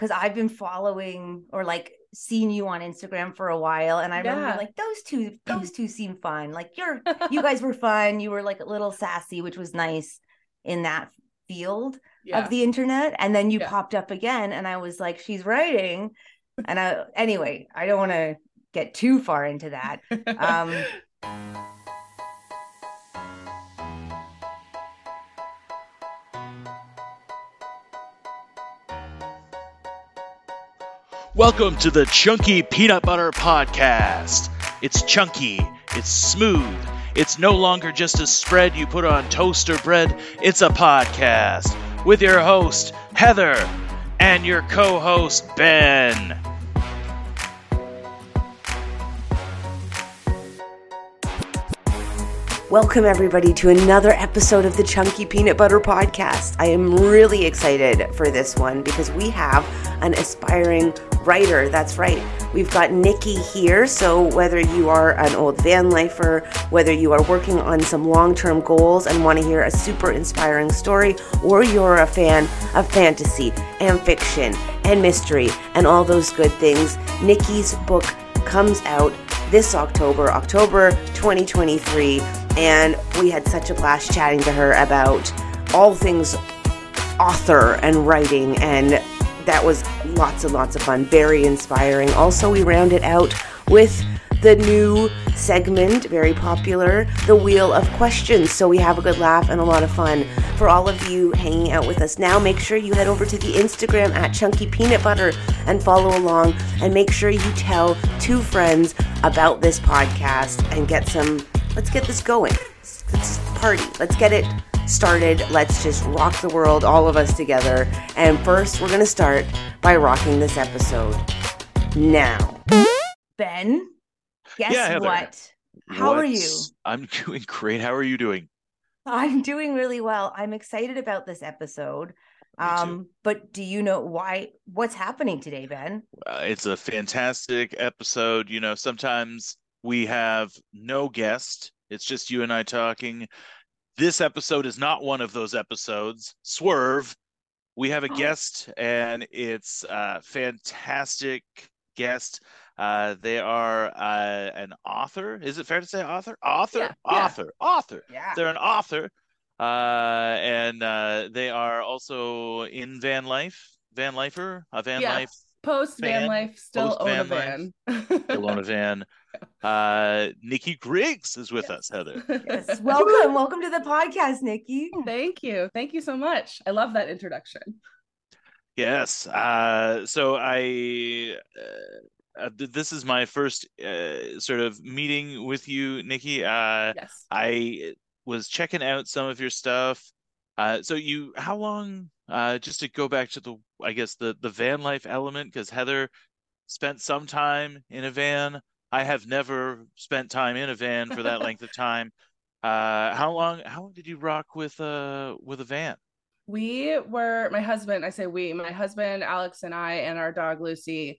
because I've been following or like seen you on Instagram for a while, and I yeah. remember like those two, those two seem fun. Like you're, you guys were fun. You were like a little sassy, which was nice in that field yeah. of the internet. And then you yeah. popped up again, and I was like, she's writing. And I, anyway, I don't want to get too far into that. Um, Welcome to the Chunky Peanut Butter Podcast. It's chunky, it's smooth, it's no longer just a spread you put on toast or bread, it's a podcast with your host, Heather, and your co host, Ben. Welcome, everybody, to another episode of the Chunky Peanut Butter Podcast. I am really excited for this one because we have an aspiring writer. That's right. We've got Nikki here. So, whether you are an old van lifer, whether you are working on some long term goals and want to hear a super inspiring story, or you're a fan of fantasy and fiction and mystery and all those good things, Nikki's book comes out this October, October 2023. And we had such a blast chatting to her about all things author and writing and that was lots and lots of fun, very inspiring. Also, we round it out with the new segment, very popular, the Wheel of Questions. So we have a good laugh and a lot of fun. For all of you hanging out with us now, make sure you head over to the Instagram at Chunky Peanut Butter and follow along. And make sure you tell two friends about this podcast and get some, let's get this going. Let's party. Let's get it started. Let's just rock the world, all of us together. And first, we're going to start by rocking this episode now. Ben, guess yeah, what? How are you? I'm doing great. How are you doing? I'm doing really well. I'm excited about this episode. Um, but do you know why? What's happening today, Ben? Uh, it's a fantastic episode. You know, sometimes we have no guest. It's just you and I talking. This episode is not one of those episodes. Swerve. We have a oh. guest, and it's a fantastic guest. Uh, they are uh, an author. Is it fair to say author? Author, yeah, author, yeah. author. Yeah. They're an author, uh, and uh, they are also in van life, van lifer, a van yeah. life post van. life still own a van. still own a van. Uh nikki griggs is with yes. us heather. Yes. Welcome. Welcome to the podcast nikki. Thank you. Thank you so much. I love that introduction. Yes. Uh so i uh, uh, this is my first uh, sort of meeting with you nikki. Uh yes. I was checking out some of your stuff. Uh so you how long uh, just to go back to the, I guess the the van life element, because Heather spent some time in a van. I have never spent time in a van for that length of time. Uh, how long? How long did you rock with a uh, with a van? We were my husband. I say we. My husband Alex and I and our dog Lucy,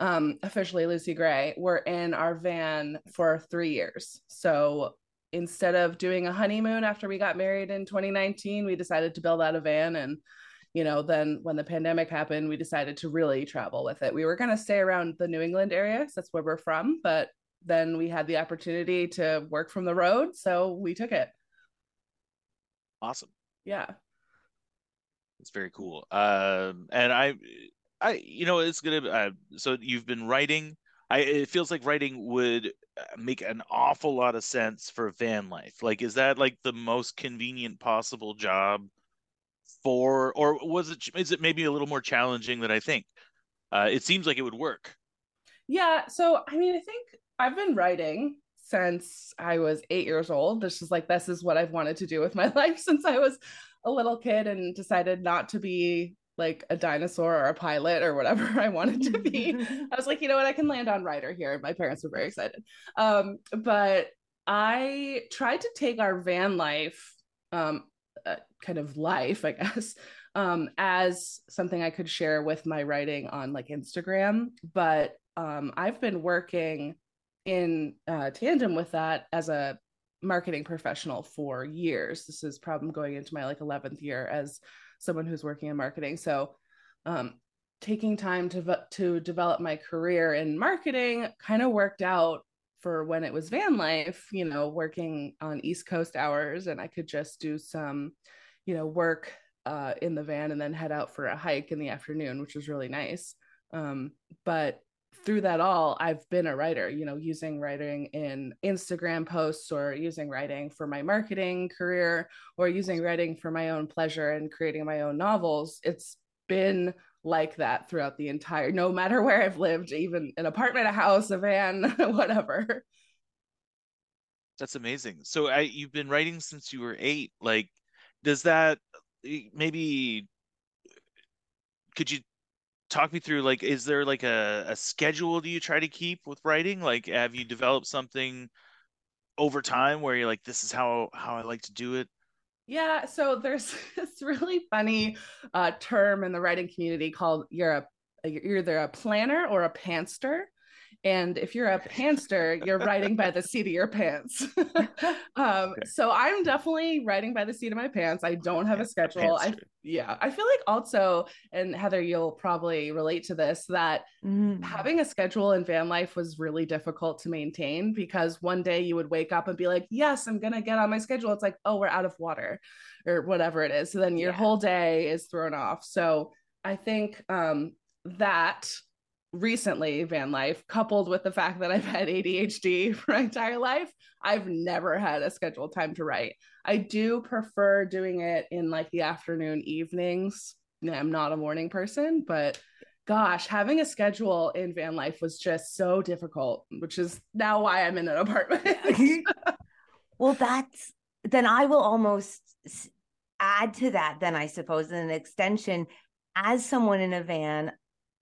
um, officially Lucy Gray, were in our van for three years. So instead of doing a honeymoon after we got married in 2019, we decided to build out a van and you know, then when the pandemic happened, we decided to really travel with it. We were going to stay around the New England area, that's where we're from, but then we had the opportunity to work from the road, so we took it. Awesome. Yeah. It's very cool. Um, and I, I, you know, it's gonna. Uh, so you've been writing. I. It feels like writing would uh, make an awful lot of sense for van life. Like, is that like the most convenient possible job for, or was it? Is it maybe a little more challenging than I think? Uh, it seems like it would work. Yeah. So I mean, I think I've been writing since I was eight years old. This is like this is what I've wanted to do with my life since I was a little kid and decided not to be like a dinosaur or a pilot or whatever I wanted to be. I was like, you know what, I can land on writer here. My parents were very excited. Um, but I tried to take our van life um, uh, kind of life, I guess, um, as something I could share with my writing on like Instagram. But um, I've been working in uh, tandem with that as a marketing professional for years. This is probably going into my like 11th year as someone who's working in marketing. So um, taking time to to develop my career in marketing kind of worked out for when it was van life, you know, working on East Coast hours and I could just do some, you know, work uh, in the van and then head out for a hike in the afternoon, which was really nice. Um, but through that all, I've been a writer, you know, using writing in Instagram posts or using writing for my marketing career or using writing for my own pleasure and creating my own novels. It's been like that throughout the entire no matter where I've lived, even an apartment, a house, a van, whatever. That's amazing. So I you've been writing since you were 8. Like does that maybe could you talk me through like is there like a, a schedule do you try to keep with writing like have you developed something over time where you're like this is how how i like to do it yeah, so there's this really funny uh, term in the writing community called you're a you're either a planner or a pantser. And if you're a pantser, you're writing by the seat of your pants. um, okay. So I'm definitely writing by the seat of my pants. I don't have a schedule. I yeah, I feel like also, and Heather, you'll probably relate to this that mm. having a schedule in van life was really difficult to maintain because one day you would wake up and be like, "Yes, I'm gonna get on my schedule." It's like, "Oh, we're out of water," or whatever it is. So then your yeah. whole day is thrown off. So I think um, that recently van life coupled with the fact that i've had adhd for my entire life i've never had a scheduled time to write. I do prefer doing it in like the afternoon evenings. I'm not a morning person but gosh having a schedule in van life was just so difficult which is now why i'm in an apartment. Well that's then i will almost add to that then i suppose an extension. As someone in a van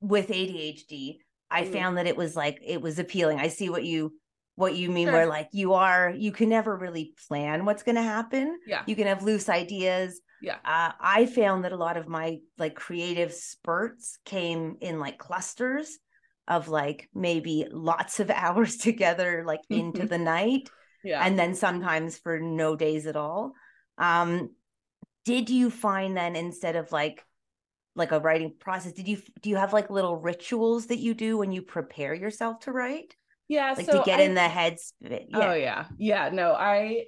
with ADHD, I mm-hmm. found that it was like it was appealing. I see what you what you mean sure. where like you are you can never really plan what's going to happen. Yeah. You can have loose ideas. Yeah. Uh, I found that a lot of my like creative spurts came in like clusters of like maybe lots of hours together like into the night. Yeah. And then sometimes for no days at all. Um did you find then instead of like like a writing process did you do you have like little rituals that you do when you prepare yourself to write yeah like so to get I, in the heads yeah. oh yeah yeah no i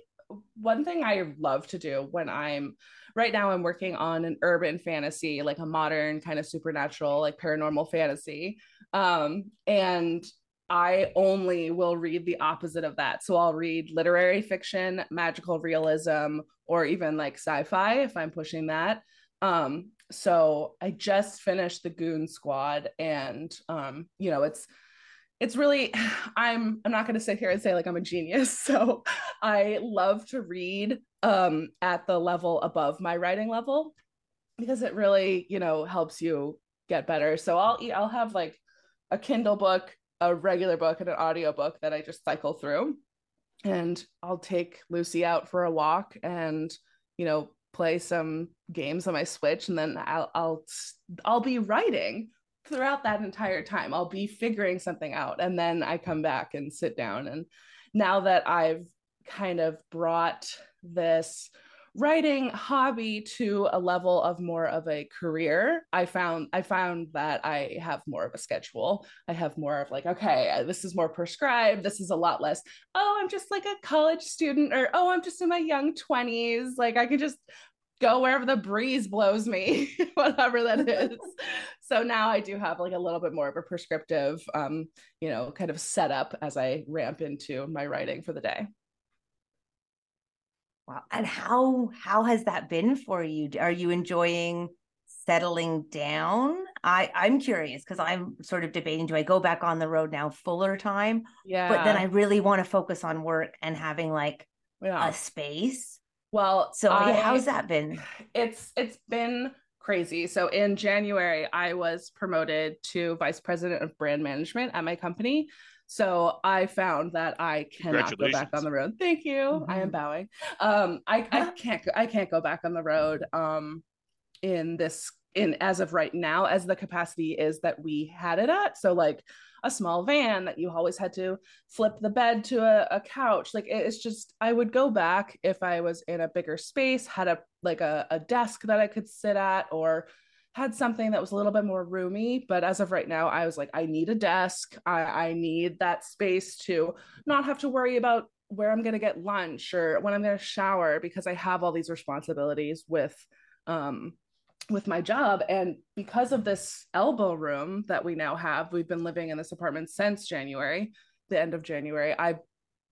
one thing i love to do when i'm right now i'm working on an urban fantasy like a modern kind of supernatural like paranormal fantasy um and I only will read the opposite of that. So I'll read literary fiction, magical realism, or even like sci-fi if I'm pushing that. Um, so I just finished the Goon Squad, and um, you know, it's it's really I'm I'm not going to sit here and say like I'm a genius. So I love to read um, at the level above my writing level because it really you know helps you get better. So I'll I'll have like a Kindle book, a regular book, and an audio book that I just cycle through, and I'll take Lucy out for a walk and you know play some games on my Switch, and then I'll I'll I'll be writing throughout that entire time. I'll be figuring something out, and then I come back and sit down. And now that I've kind of brought this writing hobby to a level of more of a career i found i found that i have more of a schedule i have more of like okay this is more prescribed this is a lot less oh i'm just like a college student or oh i'm just in my young 20s like i can just go wherever the breeze blows me, whatever that is. so now I do have like a little bit more of a prescriptive, um, you know, kind of setup as I ramp into my writing for the day. Wow. And how how has that been for you? Are you enjoying settling down? I I'm curious because I'm sort of debating do I go back on the road now fuller time? Yeah. But then I really want to focus on work and having like yeah. a space well, so I, how's that been? It's it's been crazy. So in January, I was promoted to vice president of brand management at my company. So I found that I cannot go back on the road. Thank you. Mm-hmm. I am mm-hmm. bowing. Um, I, I can't I can't go back on the road um, in this in as of right now as the capacity is that we had it at. So like a small van that you always had to flip the bed to a, a couch. Like it's just i would go back if i was in a bigger space had a like a, a desk that i could sit at or had something that was a little bit more roomy. But as of right now i was like i need a desk. I, I need that space to not have to worry about where i'm going to get lunch or when i'm going to shower because i have all these responsibilities with um with my job and because of this elbow room that we now have we've been living in this apartment since january the end of january i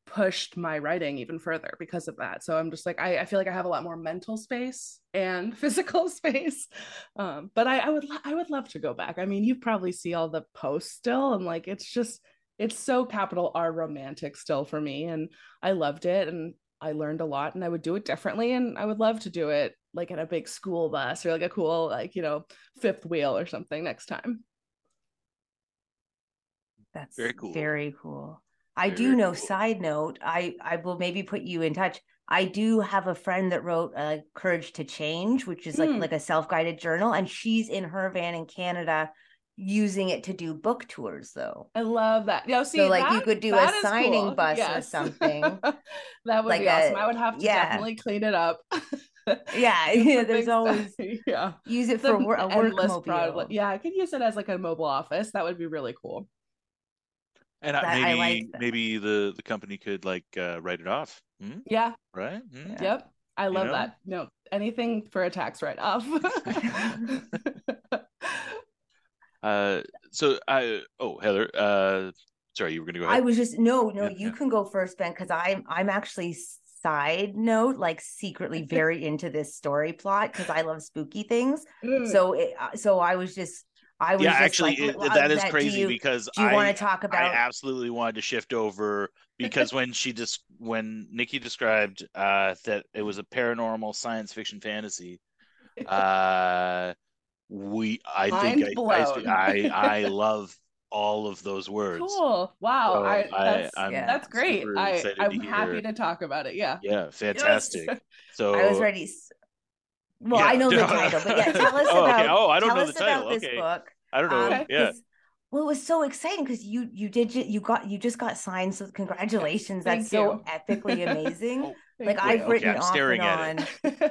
pushed my writing even further because of that. So I'm just like, I, I feel like I have a lot more mental space and physical space. Um, but I, I would, I would love to go back. I mean, you probably see all the posts still, and like, it's just, it's so capital R romantic still for me, and I loved it, and I learned a lot, and I would do it differently, and I would love to do it like in a big school bus or like a cool, like you know, fifth wheel or something next time. That's very cool. Very cool. I do know. Cool. Side note, I I will maybe put you in touch. I do have a friend that wrote uh, "Courage to Change," which is like mm. like a self guided journal, and she's in her van in Canada using it to do book tours though. I love that. Yeah, see, so like that, you could do a signing cool. bus yes. or something. that would like be awesome. I would have to yeah. definitely clean it up. yeah, yeah. There's always yeah. Use it for a work mobile. Yeah, I could use it as like a mobile office. That would be really cool. And maybe like maybe the the company could like uh, write it off. Hmm? Yeah. Right. Hmm? Yep. I love you know? that. No, anything for a tax write off. uh, so I oh Heather, uh, sorry, you were gonna go ahead. I was just no, no, yeah, you yeah. can go first, Ben, because I'm I'm actually side note like secretly very into this story plot because I love spooky things. Mm. So it, uh, so I was just I was yeah, actually, like, it, that is that, crazy you, because do you I, want to talk about? I absolutely wanted to shift over because when she just when Nikki described uh, that it was a paranormal science fiction fantasy, uh, we I Mind think I, I, I I love all of those words. Cool. Wow. So I, that's, I, yeah. that's great. I, I'm to happy to talk about it. Yeah. Yeah. Fantastic. Yes. So I was ready. Well, yeah. I know the title, but yeah, tell us oh, about. Okay. Oh, I don't know the title. This okay. book. I don't know. Um, yeah. Well, it was so exciting because you you did you got you just got signed. So congratulations! That's so epically amazing. oh, like I've okay, written off and on,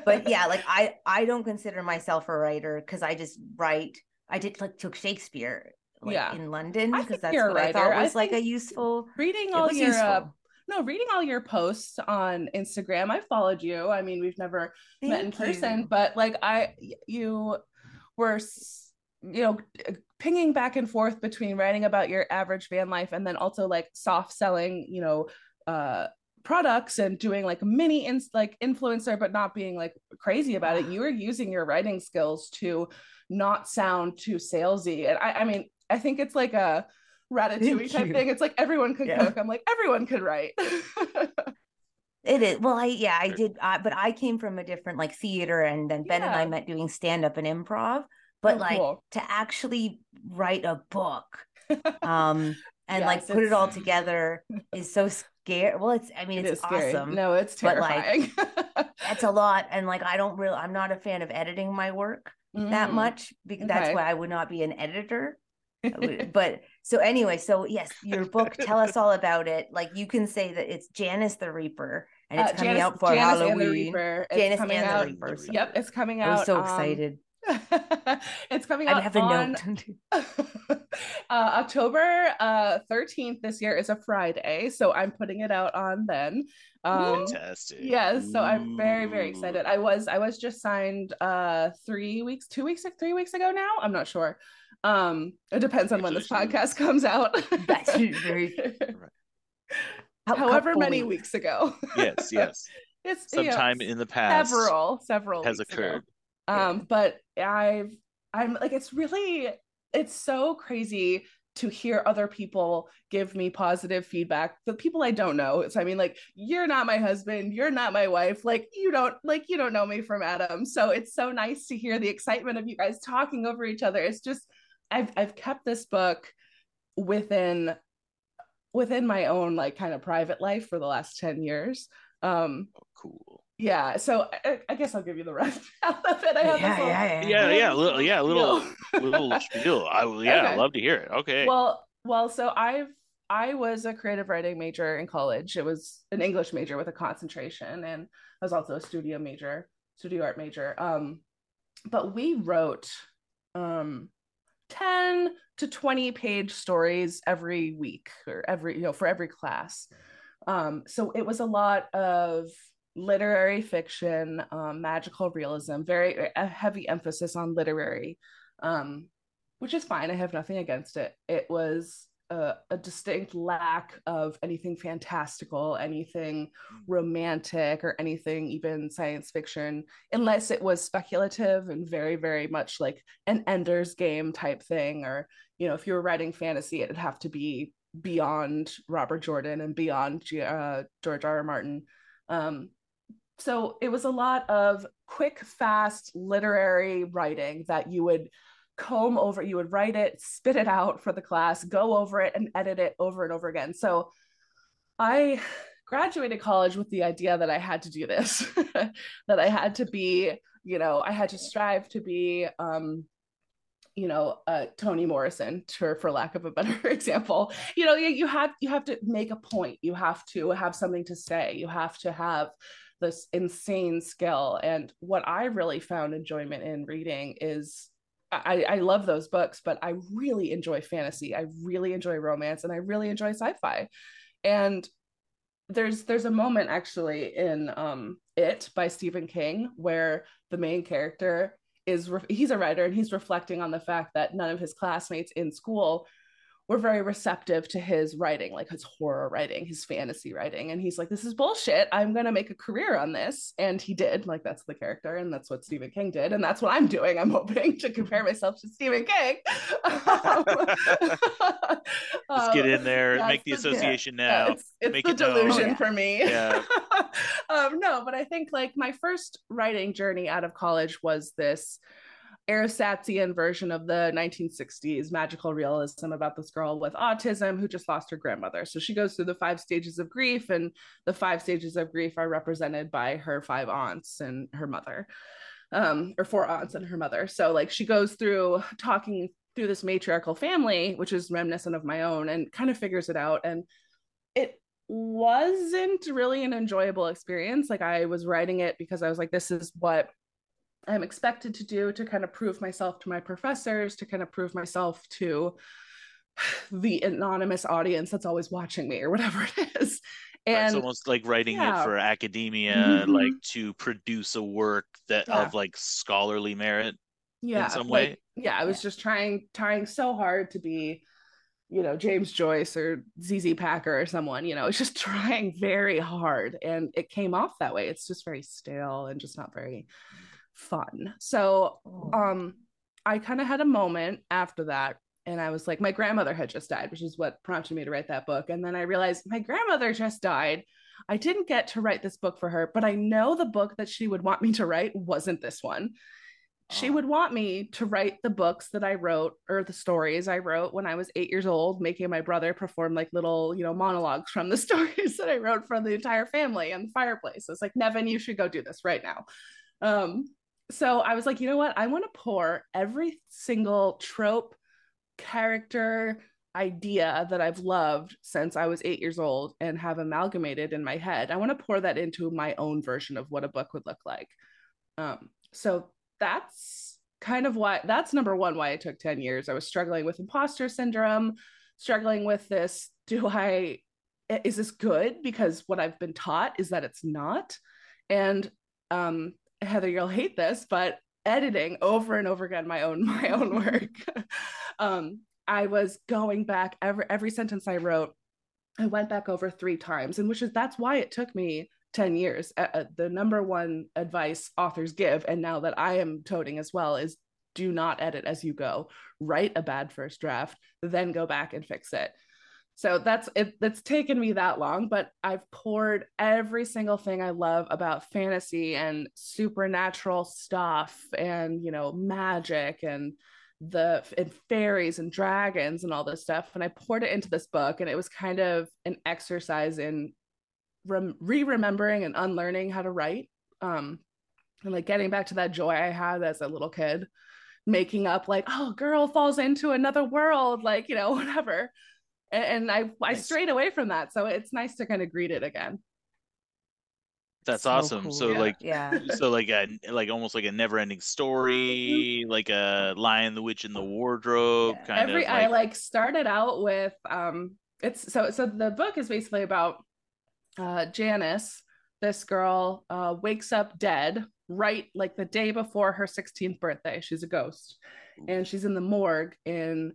but yeah, like I I don't consider myself a writer because I just write. I did like took Shakespeare like, yeah. in London because that's what I thought was I like a useful reading all your uh, no reading all your posts on instagram i followed you. I mean we've never Thank met in person you. but like i you were you know pinging back and forth between writing about your average van life and then also like soft selling you know uh products and doing like mini in, like influencer but not being like crazy about it. You were using your writing skills to not sound too salesy. And i i mean i think it's like a ratatouille type thing. It's like everyone could yeah. cook. I'm like everyone could write. it is well, I yeah, I did, uh, but I came from a different like theater, and then Ben yeah. and I met doing stand up and improv. But oh, like cool. to actually write a book, um, and yes, like put it all together is so scary. Well, it's I mean it it's awesome. No, it's terrifying. But like that's a lot, and like I don't really, I'm not a fan of editing my work mm. that much because okay. that's why I would not be an editor. But so anyway, so yes, your book. tell us all about it. Like you can say that it's Janice the Reaper, and it's uh, coming Janice, out for Janice Halloween. And the Reaper. It's Janice coming and out, the Reaper. So. Yep, it's coming out. I was so um, excited. it's coming out. I have a on, note. uh, October uh, 13th this year is a Friday, so I'm putting it out on then. Um, Fantastic. Yes, so I'm very very excited. I was I was just signed uh three weeks, two weeks, three weeks ago now. I'm not sure. Um, it depends on when this podcast comes out. That's very however many weeks. weeks ago. yes, yes. It's sometime you know, in the past. Several, several has occurred. Ago. Um, yeah. but I've I'm like it's really it's so crazy to hear other people give me positive feedback the people i don't know so i mean like you're not my husband you're not my wife like you don't like you don't know me from adam so it's so nice to hear the excitement of you guys talking over each other it's just I've I've kept this book within within my own like kind of private life for the last 10 years. Um oh, cool. Yeah, so I, I, guess I'll give you the rest of it. I have yeah, little, yeah, yeah, yeah, yeah, little, yeah, little, little spiel. I yeah, okay. I love to hear it. Okay. Well, well, so I've I was a creative writing major in college. It was an English major with a concentration, and I was also a studio major, studio art major. Um, but we wrote um 10 to 20 page stories every week or every you know for every class. Um so it was a lot of literary fiction um magical realism very a heavy emphasis on literary um which is fine. I have nothing against it. It was a, a, distinct lack of anything fantastical, anything mm. romantic, or anything even science fiction, unless it was speculative and very, very much like an Ender's Game type thing. Or, you know, if you were writing fantasy, it'd have to be beyond Robert Jordan and beyond uh, George R. R. Martin. Um, so it was a lot of quick, fast literary writing that you would comb over you would write it spit it out for the class go over it and edit it over and over again. So i graduated college with the idea that i had to do this that i had to be you know i had to strive to be um you know uh, toni morrison to, for lack of a better example. You know you, you have you have to make a point. You have to have something to say. You have to have this insane skill. And what i really found enjoyment in reading is I, I love those books, but I really enjoy fantasy. I really enjoy romance and I really enjoy sci-fi. And there's there's a moment actually in um It by Stephen King where the main character is re- he's a writer and he's reflecting on the fact that none of his classmates in school were very receptive to his writing, like his horror writing, his fantasy writing. And he's like, this is bullshit. I'm going to make a career on this. And he did. Like, that's the character. And that's what Stephen King did. And that's what I'm doing. I'm hoping to compare myself to Stephen King. Just get in there, um, make the association now. Yeah, it's, it's make the it delusion known. for me. Yeah. um, no, but I think like my first writing journey out of college was this Ersatzian version of the 1960s magical realism about this girl with autism who just lost her grandmother. So she goes through the five stages of grief, and the five stages of grief are represented by her five aunts and her mother, um, or four aunts and her mother. So, like, she goes through talking through this matriarchal family, which is reminiscent of my own, and kind of figures it out. And it wasn't really an enjoyable experience. Like, I was writing it because I was like, this is what I'm expected to do to kind of prove myself to my professors, to kind of prove myself to the anonymous audience that's always watching me or whatever it is. And it's almost like writing yeah. it for academia, mm-hmm. like to produce a work that yeah. of like scholarly merit. Yeah, in some way. Like, yeah, I was just trying, trying so hard to be, you know, James Joyce or ZZ Packer or someone. You know, it's just trying very hard, and it came off that way. It's just very stale and just not very fun. So oh. um I kind of had a moment after that and I was like my grandmother had just died, which is what prompted me to write that book. And then I realized my grandmother just died. I didn't get to write this book for her, but I know the book that she would want me to write wasn't this one. She would want me to write the books that I wrote or the stories I wrote when I was eight years old, making my brother perform like little, you know, monologues from the stories that I wrote for the entire family and the fireplace. It's like, Nevin, you should go do this right now. Um, so I was like, you know what? I want to pour every single trope, character, idea that I've loved since I was eight years old and have amalgamated in my head. I want to pour that into my own version of what a book would look like. Um, so that's kind of why that's number one why it took 10 years. I was struggling with imposter syndrome, struggling with this. Do I, is this good? Because what I've been taught is that it's not. And um, Heather, you'll hate this, but editing over and over again my own my own work. um, I was going back every every sentence I wrote. I went back over three times, and which is that's why it took me 10 years. Uh, uh, the number one advice authors give, and now that I am toting as well, is do not edit as you go. Write a bad first draft, then go back and fix it so that's it that's taken me that long but i've poured every single thing i love about fantasy and supernatural stuff and you know magic and the and fairies and dragons and all this stuff. And i poured it into this book and it was kind of an exercise in re-remembering and unlearning how to write um and like getting back to that joy i had as a little kid making up like oh girl falls into another world like you know whatever and, I I strayed away from that. So it's nice to kind of greet it again. That's so awesome. Cool. So yeah. like yeah. So like a like almost like a never ending story, like a Lion the Witch in the Wardrobe yeah. kind Every of like... I like started out with um it's so so the book is basically about uh Janice, this girl uh wakes up dead right like the day before her 16th birthday. She's a ghost. And she's in the morgue in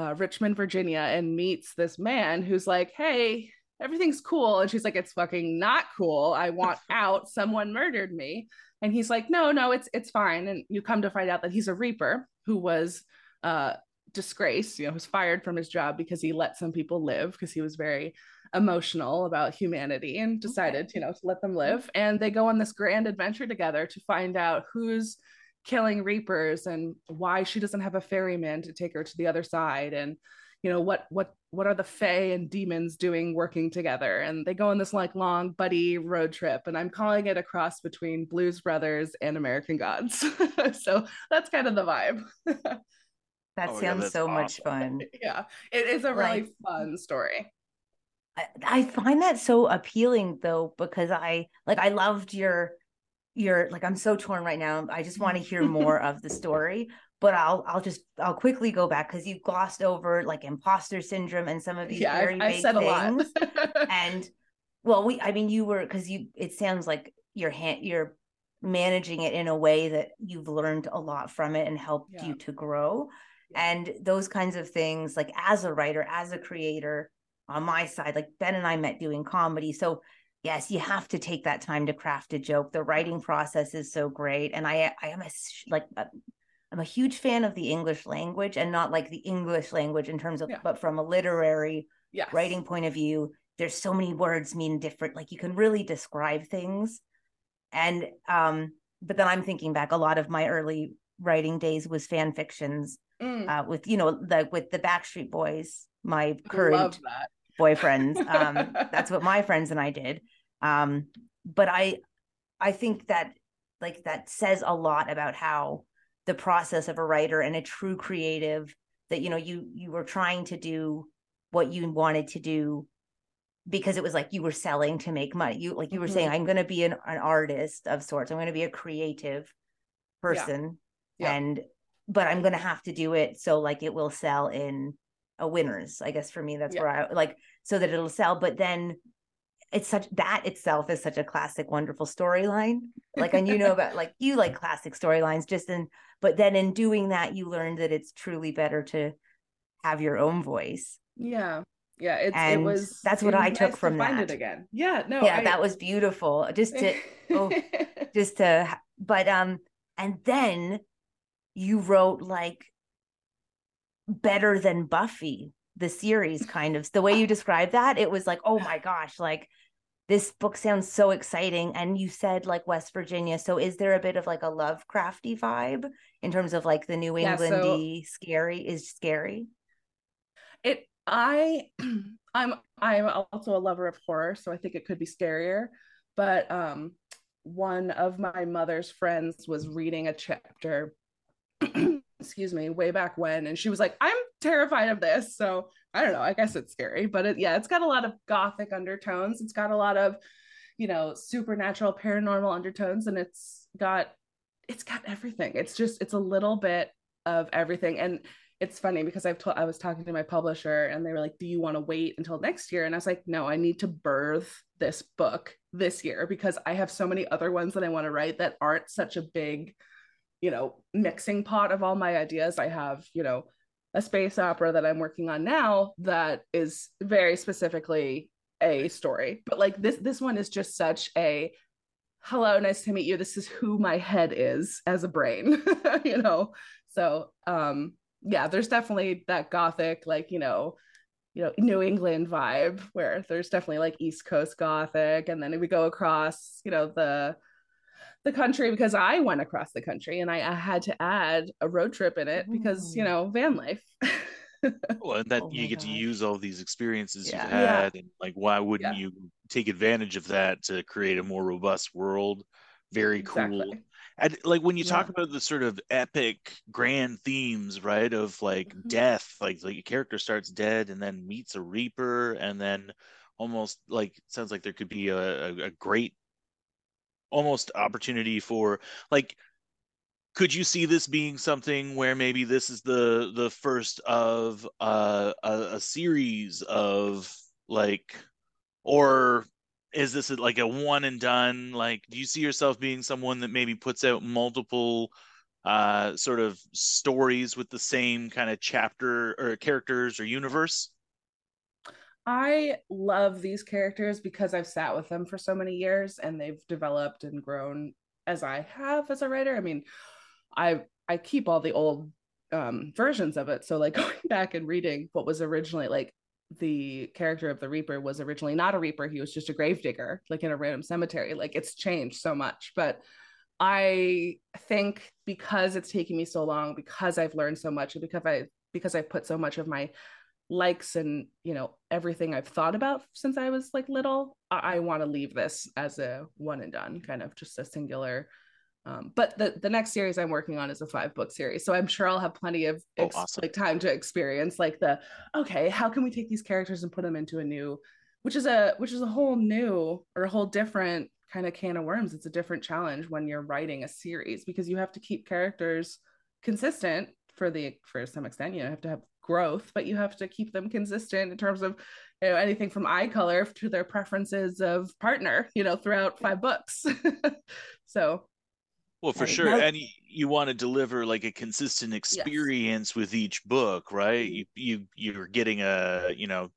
uh, Richmond, Virginia, and meets this man who's like, Hey, everything's cool. And she's like, It's fucking not cool. I want out. Someone murdered me. And he's like, No, no, it's it's fine. And you come to find out that he's a reaper who was uh disgraced, you know, was fired from his job because he let some people live because he was very emotional about humanity and decided, okay. you know, to let them live. And they go on this grand adventure together to find out who's killing reapers and why she doesn't have a ferryman to take her to the other side and you know what what what are the fae and demons doing working together? And they go on this like long buddy road trip and i'm calling it a cross between blues brothers and american gods. So that's kind of the vibe. That oh, sounds yeah, so awesome. much fun. Yeah it is a really like, fun story. I, I find that so appealing though because i like i loved your you're like i'm so torn right now. I just want to hear more of the story but i'll i'll just i'll quickly go back because you glossed over like imposter syndrome and some of these yeah, very I've, big I've things. And well we i mean you were because you it sounds like your hand you're managing it in a way that you've learned a lot from it and helped yeah. you to grow. Yeah. and those kinds of things like as a writer as a creator on my side like ben and i met doing comedy. So yes you have to take that time to craft a joke the writing process is so great and i i am a like i'm a huge fan of the english language and not like the english language in terms of yeah. but from a literary yes. writing point of view there's so many words mean different like you can really describe things and um but then i'm thinking back a lot of my early writing days was fan fictions mm. uh, with you know like with the backstreet boys my current boyfriends. Um, that's what my friends and I did. Um, but I, I think that like that says a lot about how the process of a writer and a true creative that you know you you were trying to do what you wanted to do because it was like you were selling to make money you like you were mm-hmm. saying i'm going to be an, an artist of sorts i'm going to be a creative person yeah. Yeah. and but i'm going to have to do it so like it will sell in a winners i guess for me that's yeah. where i like so that it'll sell. But then it's such that itself is such a classic wonderful storyline. Like and you know about like you like classic storylines just in but then in doing that you learn that it's truly better to have your own voice. Yeah. Yeah it, it was that's what was i nice took from to that. it again. Yeah no yeah I... that was beautiful. Just to oh, just to but um and then you wrote like better than Buffy, the series kind of. The way you described that, it was like, oh my gosh, like this book sounds so exciting. And you said like West Virginia. So is there a bit of like a Lovecrafty vibe in terms of like the New Englandy yeah, so scary is scary? It I I'm I'm also a lover of horror, so I think it could be scarier. But um one of my mother's friends was reading a chapter excuse me, way back when. And she was like, I'm terrified of this. So I don't know. I guess it's scary, but it, yeah, it's got a lot of gothic undertones. It's got a lot of, you know, supernatural, paranormal undertones, and it's got, it's got everything. It's just, it's a little bit of everything. And it's funny because I've told, I was talking to my publisher and they were like, do you want to wait until next year? And I was like, no, I need to birth this book this year because I have so many other ones that I want to write that aren't such a big, you know mixing pot of all my ideas i have you know a space opera that i'm working on now that is very specifically a story. But like this this one is just such a hello nice to meet you. This is who my head is as a brain you know? So um yeah there's definitely that gothic like you know you know new england vibe where there's definitely like east coast gothic and then we go across you know the the country because I went across the country and I, I had to add a road trip in it because, you know, van life. well, and that oh you get gosh. to use all these experiences yeah. you've had, yeah. and like, why wouldn't yeah. you take advantage of that to create a more robust world? Very exactly. cool. And like when you talk about the sort of epic grand themes, right? Of like mm-hmm. death, like like a character starts dead and then meets a reaper, and then almost like sounds like there could be a, a, a great almost opportunity for like could you see this being something where maybe this is the the first of uh, a, a series of like or is this like a one and done? Like do you see yourself being someone that maybe puts out multiple uh sort of stories with the same kind of chapter or characters or universe I love these characters because I've sat with them for so many years and they've developed and grown as I have as a writer. I mean, I I keep all the old um versions of it. So like going back and reading what was originally like the character of the Reaper was originally not a Reaper, he was just a gravedigger, like in a random cemetery. Like it's changed so much. But I think because it's taken me so long, because I've learned so much, and because I because I've put so much of my likes and you know everything I've thought about since I was like little, I, I want to leave this as a one and done, kind of just a singular. Um, but the the next series I'm working on is a five book series, so I'm sure I'll have plenty of oh, ex- oh, awesome. like time to experience like the okay, how can we take these characters and put them into a new, which is a which is a whole new or a whole different kind of can of worms. It's a different challenge when you're writing a series because you have to keep characters consistent for the for some extent. You know, have to have growth, but you have to keep them consistent in terms of you know anything from eye color to their preferences of partner, you know, throughout five books. so well, for sure, and you want to deliver like a consistent experience yes. with each book, right? Mm-hmm. You you you're getting a you know,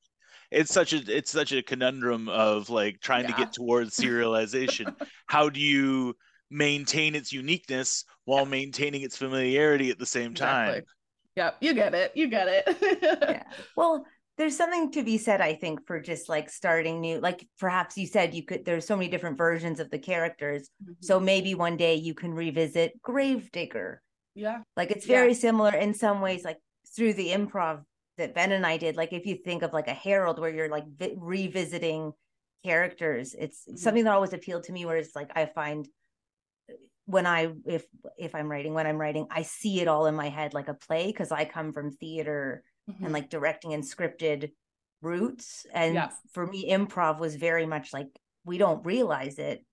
it's such a it's such a conundrum of like trying yeah. to get towards serialization. How do you maintain its uniqueness while maintaining its familiarity at the same time? Exactly. Yep, you get it. You get it. yeah. Well, there's something to be said, I think, for just like starting new. Like perhaps you said you could. There's so many different versions of the characters. Mm-hmm. So maybe one day you can revisit Gravedigger. Yeah. Like it's very yeah. similar in some ways, like through the improv that Ben and I did. Like if you think of like a Harold, where you're like vi- revisiting characters, it's mm-hmm. something that always appealed to me. Where it's like I find when I if if I'm writing when I'm writing I see it all in my head like a play because I come from theater mm-hmm. and like directing and scripted roots and for me improv was very much like we don't realize it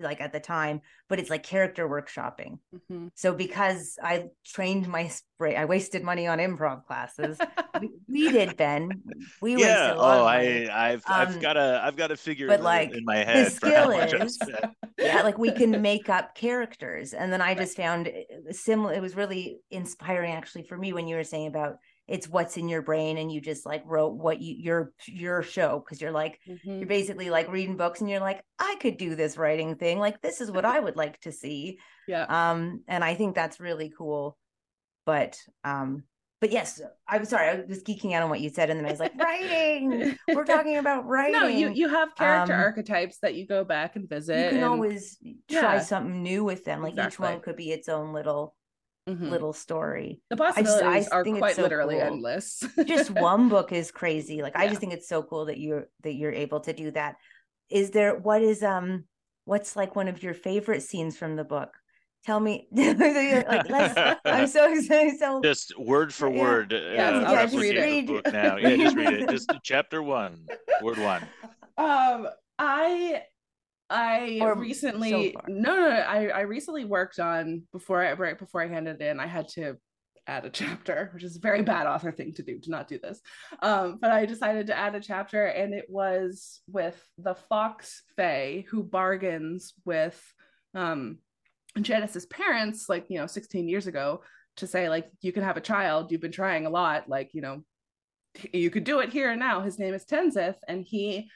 like at the time but it's like character workshopping. Mm-hmm. so because i trained my spray i wasted money on improv classes we, we, did ben. We yeah. oh i i've um, i've got to i've got to figure but like in my head the skill is yeah like we can make up characters. And then i just found similar it was really inspiring actually for me when you were saying about it's what's in your brain and you just like wrote what you your your show because you're like mm-hmm. you're basically like reading books and you're like i could do this writing thing like this is what i would like to see yeah um and i think that's really cool but um but yes i'm sorry i was geeking out on what you said and then i was like writing we're talking about writing no you you have character um, archetypes that you go back and visit you can and, always try yeah. something new with them like exactly. each one could be its own little mm-hmm. little story. The possibilities I just, I are quite so literally cool. endless. just one book is crazy. Like yeah. I just think it's so cool that you're that you're able to do that. Is there what is um what's like one of your favorite scenes from the book? Tell me, like, let's, I'm so excited. So just word for yeah. word. Uh, yeah, yeah just read it. now. Yeah, just read it. Just chapter one, word one. Um, I I or recently so no, no, no I, I recently worked on before I right before I handed it in, I had to add a chapter, which is a very bad author thing to do to not do this. Um, but I decided to add a chapter, and it was with the fox Fae who bargains with um Janice's parents, like you know, 16 years ago, to say like you can have a child. You've been trying a lot, like you know, you could do it here and now. His name is Tenzith and he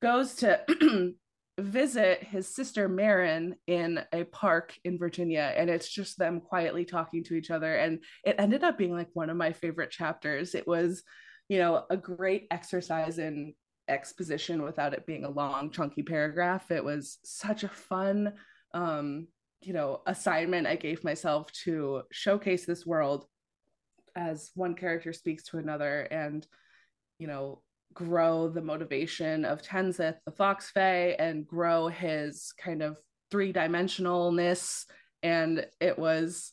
goes to visit his sister Marin in a park in Virginia and it's just them quietly talking to each other and it ended up being like one of my favorite chapters. It was you know a great exercise in exposition without it being a long chunky paragraph. It was such a fun um you know assignment i gave myself to showcase this world as one character speaks to another and you know grow the motivation of Tenzeth, the Fox Fae, and grow his kind of three dimensionalness. And it was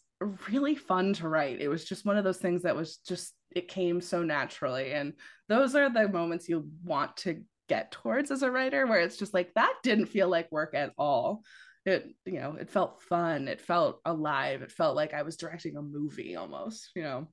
really fun to write. It was just one of those things that was just, it came so naturally. And those are the moments you want to get towards as a writer, where it's just like, that didn't feel like work at all. it you know it felt fun it felt alive it felt like i was directing a movie almost you know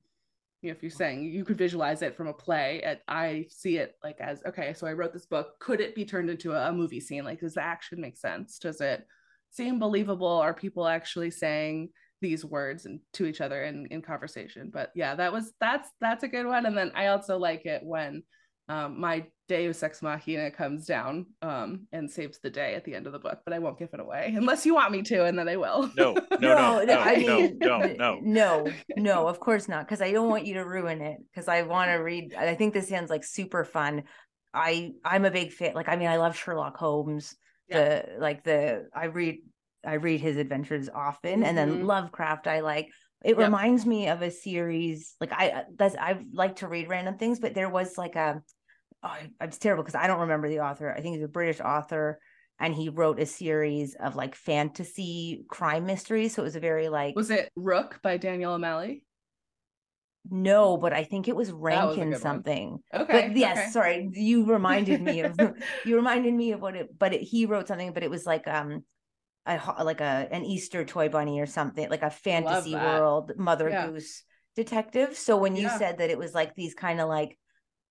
if you're saying you could visualize it from a play at i see it like as okay so i wrote this book could it be turned into a, a movie scene? Like does the action make sense? Does it seem believable? Are people actually saying these words and to each other in in conversation? But yeah that was that's that's a good one. And then i also like it when um, my Deus Ex Machina comes down um, and saves the day at the end of the book, but I won't give it away unless you want me to, and then I will. No, no, no, no, no, I mean, no, no, no, no, no, of course not, because I don't want you to ruin it. Because I want to read. I think this sounds like super fun. I I'm a big fan. Like, I mean, I love Sherlock Holmes. Yeah. The like the I read I read his adventures often, mm-hmm. and then mm-hmm. Lovecraft. I like. It yep. reminds me of a series like I that's I like to read random things, but there was like a oh, it's terrible because I don't remember the author. I think he's a British author, and he wrote a series of like fantasy crime mysteries. So it was a very like was it Rook by Daniel O'Malley? No, but I think it was Rankin was something. One. Okay. But yes, okay. sorry, you reminded me of you reminded me of what it. But it, he wrote something, but it was like um. A, like a an Easter toy bunny or something like a fantasy world Mother yeah. Goose detective. So when you yeah. said that it was like these kind of like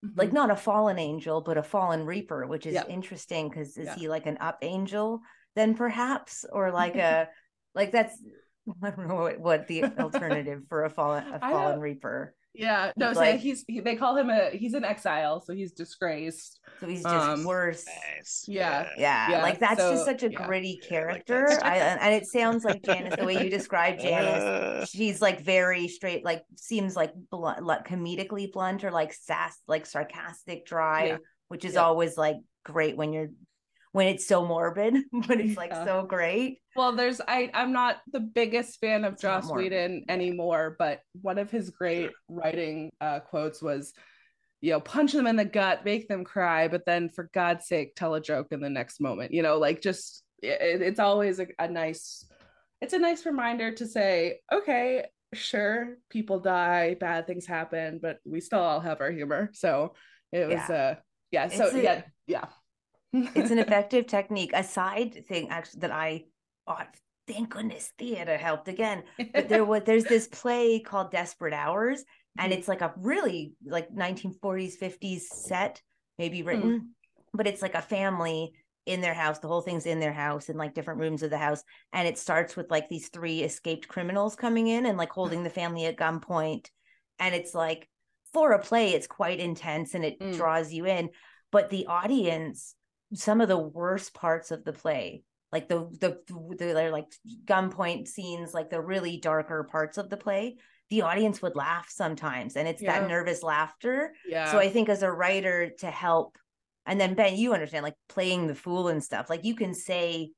mm-hmm. like not a fallen angel, but a fallen reaper, which is interesting because is he like an up angel then perhaps, or like a like that's I don't know what, what the alternative for a fallen a fallen reaper. Yeah, no, so like, he's he, they call him a he's in exile, so he's disgraced. So he's just um, worse. Nice. Yeah. yeah, yeah, Like that's so, just such a yeah. gritty character. Like I, and it sounds like Janice, the way you describe Janice, she's like very straight, like seems like blunt, like comedically blunt or like sass, like sarcastic, dry, yeah. which is always like great when you're when it's so morbid, but it's like yeah. so great. Well, there's I I'm not the biggest fan of it's Joss Whedon anymore, but one of his great writing uh, quotes was, you know, punch them in the gut, make them cry, but then for God's sake, tell a joke in the next moment. You know, like just it, it's always a, a nice, it's a nice reminder to say, okay, sure, people die, bad things happen, but we still all have our humor. So it was yeah. uh yeah, so a, yeah, yeah it's an effective technique. A side thing actually that I oh, thank goodness theater helped again. But there was there's this play called Desperate Hours, and mm-hmm. it's like a really like 1940s, 50s set, maybe written, mm. but it's like a family in their house. The whole thing's in their house in like different rooms of the house. And it starts with like these three escaped criminals coming in and like holding the family at gunpoint. And it's like for a play, it's quite intense and it mm. draws you in. But the audience some of the worst parts of the play like the the the, the like gunpoint scenes like the really darker parts of the play the audience would laugh sometimes and it's yeah. that nervous laughter yeah so i think as a writer to help and then ben you understand like playing the fool and stuff like you can say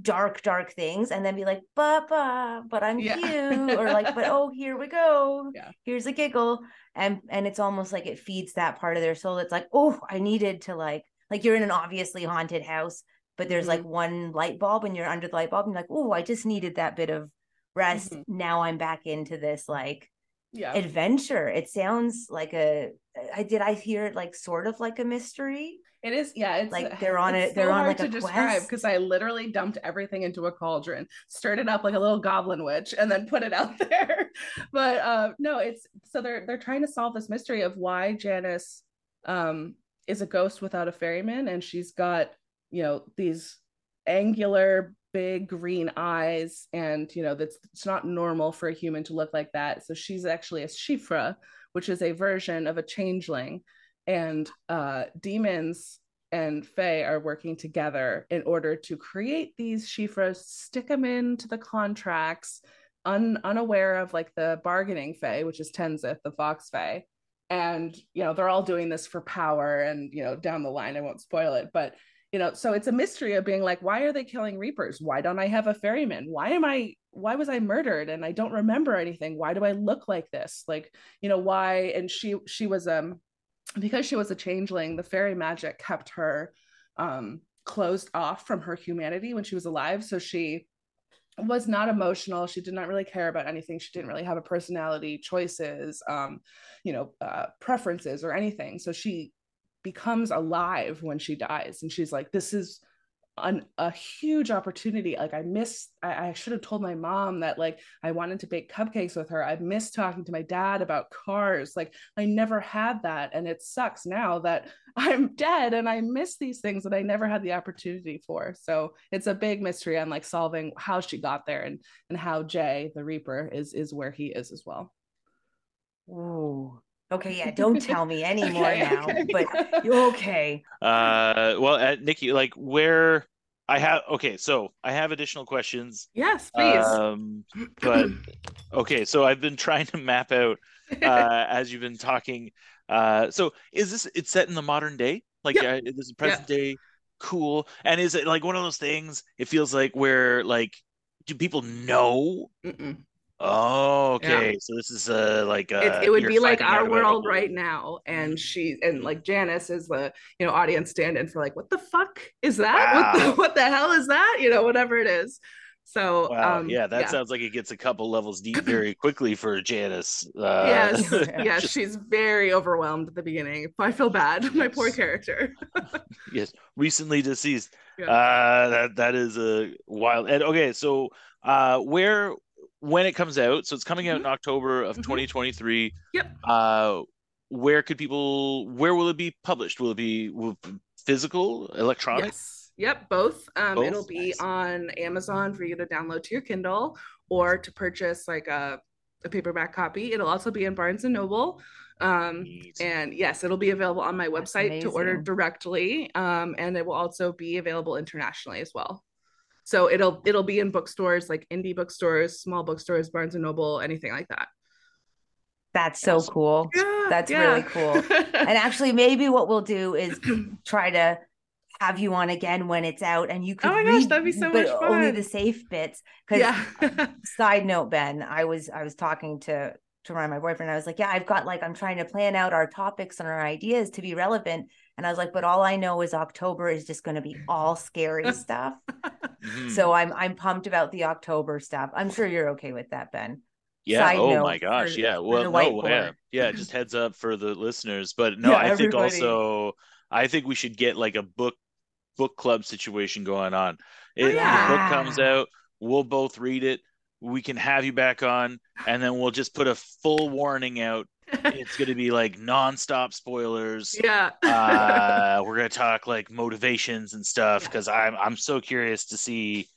dark dark things and then be like but but but i'm yeah. cute or like but oh here we go yeah. here's a giggle and and it's almost like it feeds that part of their soul it's like oh i needed to like like you're in an obviously haunted house, but there's mm-hmm. like one light bulb and you're under the light bulb and like, oh, I just needed that bit of rest. Mm-hmm. Now I'm back into this like yeah. adventure. It sounds like a I did I hear it like sort of like a mystery. It is, yeah. It's like they're on it. They're so on like to a describe because I literally dumped everything into a cauldron, stirred it up like a little goblin witch, and then put it out there. but uh, no, it's so they're they're trying to solve this mystery of why Janice um, is a ghost without a ferryman and she's got you know these angular big green eyes and you know that's it's not normal for a human to look like that. So she's actually a shifra which is a version of a changeling and uh demons and fae are working together in order to create these shifras stick them into the contracts un- unaware of like the bargaining fae which is tenzith the fox fae and you know they're all doing this for power and you know down the line i won't spoil it but you know so it's a mystery of being like why are they killing reapers? Why don't i have a ferryman? Why am i why was i murdered and i don't remember anything? Why do i look like this? Like you know why and she she was um because she was a changeling the fairy magic kept her um closed off from her humanity when she was alive. So she was not emotional. She did not really care about anything. She didn't really have a personality choices um you know uh, preferences or anything. So she becomes alive when she dies. And she's like this is an, a huge opportunity. Like I missed, I, I, should have told my mom that like I wanted to bake cupcakes with her. I missed talking to my dad about cars. Like I never had that. And it sucks now that I'm dead and I miss these things that I never had the opportunity for. So it's a big mystery on like solving how she got there and and how Jay, the Reaper, is is where he is as well. Ooh. Okay, yeah, don't tell me anymore okay, now. Okay. But you're okay. Uh, well, uh, Nikki, like where I have okay, so I have additional questions. Yes, please. Um, but okay, so I've been trying to map out uh, as you've been talking. Uh, so is this it's set in the modern day? Like, yep. uh, this is present yep. day. Cool. And is it like one of those things? It feels like where like do people know Mm-mm. Oh, okay. Yeah. So this is uh like uh, it, it would be like our world right now, and she and like Janice is the you know audience stand-in for like what the fuck is that? Wow. What the what the hell is that? You know whatever it is. So wow. um, yeah, that yeah. sounds like it gets a couple levels deep very quickly for Janice. Uh, yes, yes, just... she's very overwhelmed at the beginning. I feel bad, yes. my poor character. yes, recently deceased. Yeah. Uh, that that is a wild. And okay, so uh, where when it comes out, so it's coming out mm-hmm. in October of mm-hmm. 2023. Yep. Uh, where could people? Where will it be published? Will it be will physical, electronic? Yes. Yep, both. Um, both? It'll be nice. on Amazon for you to download to your Kindle or to purchase like a, a paperback copy. It'll also be in Barnes and Noble. Um, and yes, it'll be available on my website to order directly. Um, and it will also be available internationally as well. So it'll it'll be in bookstores like indie bookstores, small bookstores, Barnes and Noble, anything like that. That's so cool. Yeah, That's yeah. really cool. and actually, maybe what we'll do is try to have you on again when it's out, and you oh could. Oh my read, gosh, that'd be so much fun. Only the safe bits. Because yeah. Uh, side note, Ben, I was I was talking to to my boyfriend. I was like, yeah, I've got like I'm trying to plan out our topics and our ideas to be relevant. And I was like, but all I know is October is just going to be all scary stuff. Mm-hmm. So I'm I'm pumped about the October stuff. I'm sure you're okay with that, Ben. Yeah. Side oh my gosh. For, yeah. Well, no. Yeah. Yeah. Just heads up for the listeners. But no, yeah, I think also I think we should get like a book book club situation going on. It, oh, yeah. The book comes out. We'll both read it. We can have you back on, and then we'll just put a full warning out it's going to be like nonstop spoilers. Yeah. uh, we're going to talk like motivations and stuff because I'm I'm so curious to see.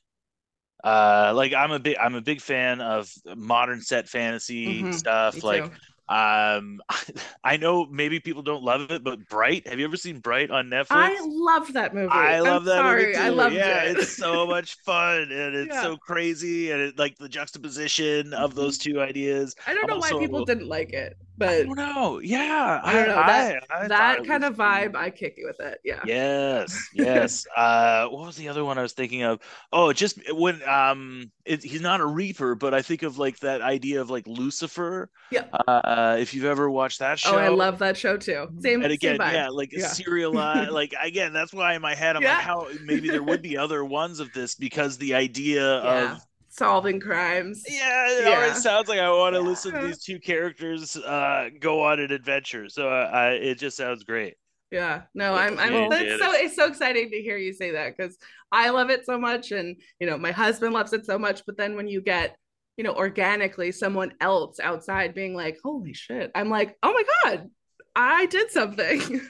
Uh, like I'm a big I'm a big fan of modern set fantasy mm-hmm. stuff. like too. Um, I know maybe people don't love it, but Bright. Have you ever seen Bright on Netflix? I love that movie. I love I'm that sorry. movie too. I love yeah, it. it's so much fun and it's yeah. so crazy and it like the juxtaposition of mm-hmm. those two ideas. I don't know also, why people didn't like it, but I don't know. Yeah, I don't know that I, I that kind of vibe. Cool. I kick you with it. Yeah. Yes. Yes. uh, what was the other one I was thinking of? Oh, just when um, it, he's not a reaper, but I think of like that idea of like Lucifer. Yeah. Uh, uh, if you've ever watched that show, oh, I love that show too. Same. And again, same yeah, like yeah. serialized. like again, that's why in my head I'm yeah. like, how maybe there would be other ones of this because the idea yeah. of solving crimes. Yeah, it yeah. always sounds like I want to yeah. listen to these two characters uh, go on an adventure. So uh, I, it just sounds great. Yeah, no, I'm, I'm. That's so it's so exciting to hear you say that because I love it so much, and you know, my husband loves it so much. But then when you get you know, organically someone else outside being like, holy shit. I'm like, oh my God, I did something.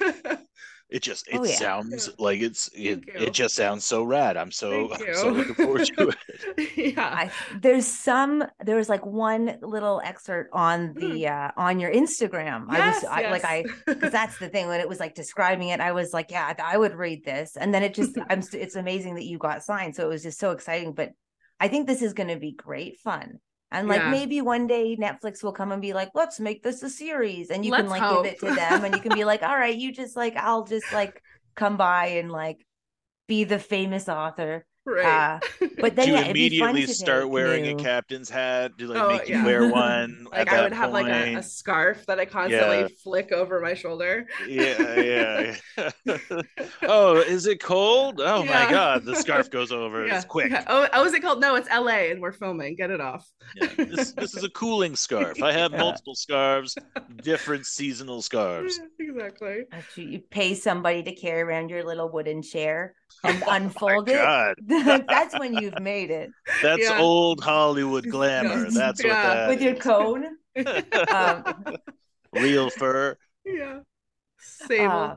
it just it oh, yeah. sounds yeah. like it's it, it just sounds so rad i'm so so looking forward to it yeah I, there's some there was like one little excerpt on the mm. uh on your instagram yes, i was yes. I, like i because that's the thing when it was like describing it i was like yeah i, I would read this and then it just i'm it's amazing that you got signed so it was just so exciting but I think this is going to be great fun. And like yeah. maybe one day Netflix will come and be like, let's make this a series. And you let's can like hope. give it to them and you can be like, all right, you just like, I'll just like come by and like be the famous author. Right. Uh, but then Do you yeah, it'd be fun immediately start wearing new- a captain's hat? Do like Oh, make you yeah. wear one? like at I that would have like a, a scarf that I constantly Yeah. flick over my shoulder. yeah, yeah. oh, is it cold? Oh my god, the scarf goes over. Yeah. It's quick. yeah. Oh, oh, is it called? No, it's LA and we're filming. Get it off. Yeah. This this is a cooling scarf. I have Yeah. multiple scarves, different seasonal scarves. Exactly. You pay somebody to carry around your little wooden chair and Oh my unfold it. God, That's when you've made it that's Yeah. old Hollywood glamour. Yes. That's what that with your cone. Um, Real fur. yeah. Sable. uh,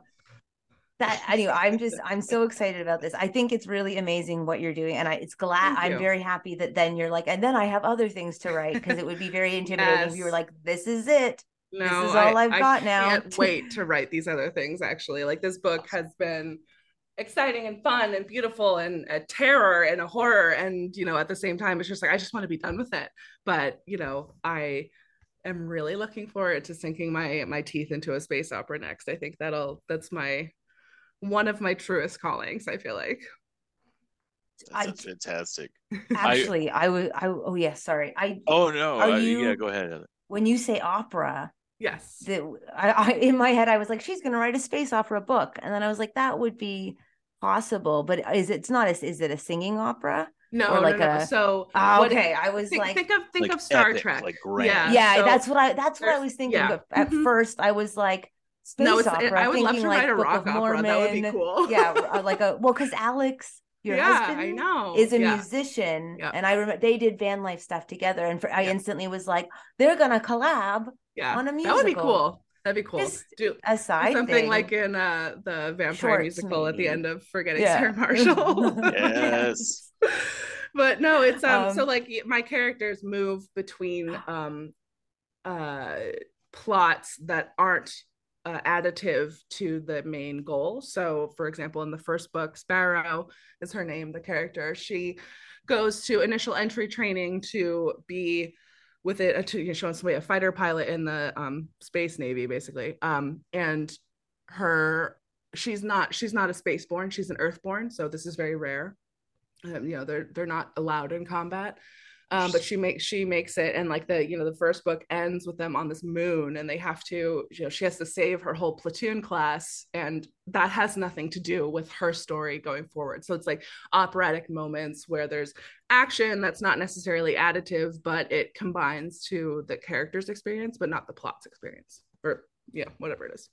that anyway, I'm just I'm so excited about this. I think it's really amazing what you're doing, and I it's glad Thank I'm you. very happy that then you're like, and then I have other things to write because it would be very intimidating if you were like, this is it. no, is all I, I've I got now. Can't wait to write these other things. Actually, like this book has been exciting and fun and beautiful and a terror and a horror and you know at the same time it's just like I just want to be done with it. But you know I am really looking forward to sinking my my teeth into a space opera next. I think that'll that's my one of my truest callings. I feel like. I- That's fantastic. Actually, I would. I oh yes, sorry. I Oh no. Are uh, you- Yeah, go ahead. Heather. when you say opera, Yes. that I, I in my head I was like, she's gonna write a space opera book, and then I was like, that would be possible, but is it, it's not? A, is it a singing opera? No, or like no, no. a- So what- okay, I was think, like, think of think Like of Star epic, Trek. like grand. Yeah. yeah, so that's what I that's what I was thinking. yeah. But at Mhm. first, I was like, space no, it's, opera. I would love thinking to like write a Book rock of opera. That would be Mormon. cool. yeah, like a well, because Alex, your yeah, husband, I know. is a yeah. musician, Yeah. and I remember they did van life stuff together, and for, I Yeah. instantly was like, they're gonna collab Yeah, on a music that would be cool. That'd be cool. Just Do a side something thing. like in uh the vampire Shorts, musical at the end of Forgetting Yeah. Sarah Marshall. Yes. but no, it's um, so Um, like my characters move between um uh plots that aren't uh, additive to the main goal. So, for example, in the first book, Sparrow is her name, the character. She goes to initial entry training to be with it to you know, showing somebody a fighter pilot in the um, space navy, basically. Um, and her she's not she's not a spaceborn, she's an earthborn, so this is very rare. Um, you know, they're they're not allowed in combat um, but she makes she makes it and like the you know the first book ends with them on this moon and they have to you know she has to save her whole platoon class and that has nothing to do with her story going forward. So it's like operatic moments where there's action that's not necessarily additive but it combines to the character's experience but not the plot's experience or yeah whatever it is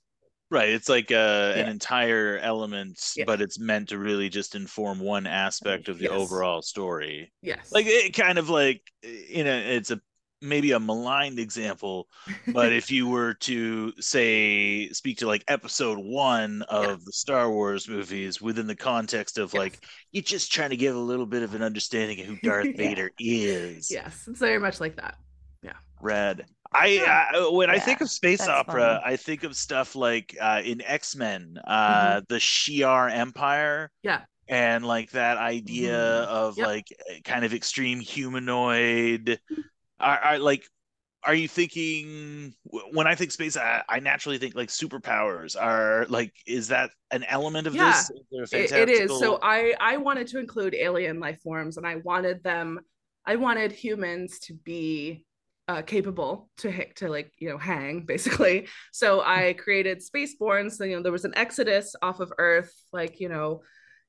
Right. It's like uh, an entire element, Yeah. but it's meant to really just inform one aspect of the Yes. overall story. yes Like it kind of like you know, it's a maybe a maligned example, but if you were to say speak to like episode one of Yeah. the Star Wars movies within the context of Yes. like you're just trying to give a little bit of an understanding of who Darth Yeah. Vader is. yes it's very much like that Yeah. Red. I, Yeah. I when I think of space opera, fun. I think of stuff like uh, in X Men, uh, the Shi'ar Empire. Yeah. And like that idea Mhm. of Yep. like kind of extreme humanoid. Are, are like, are you thinking when I think space? I, I naturally think like superpowers. Are like, is that an element of Yeah. this? Is it is so i i wanted to include alien life forms and i wanted them i wanted humans to be uh, capable to ha- to like you know hang basically so i created spaceborns so you know there was an exodus off of earth like you know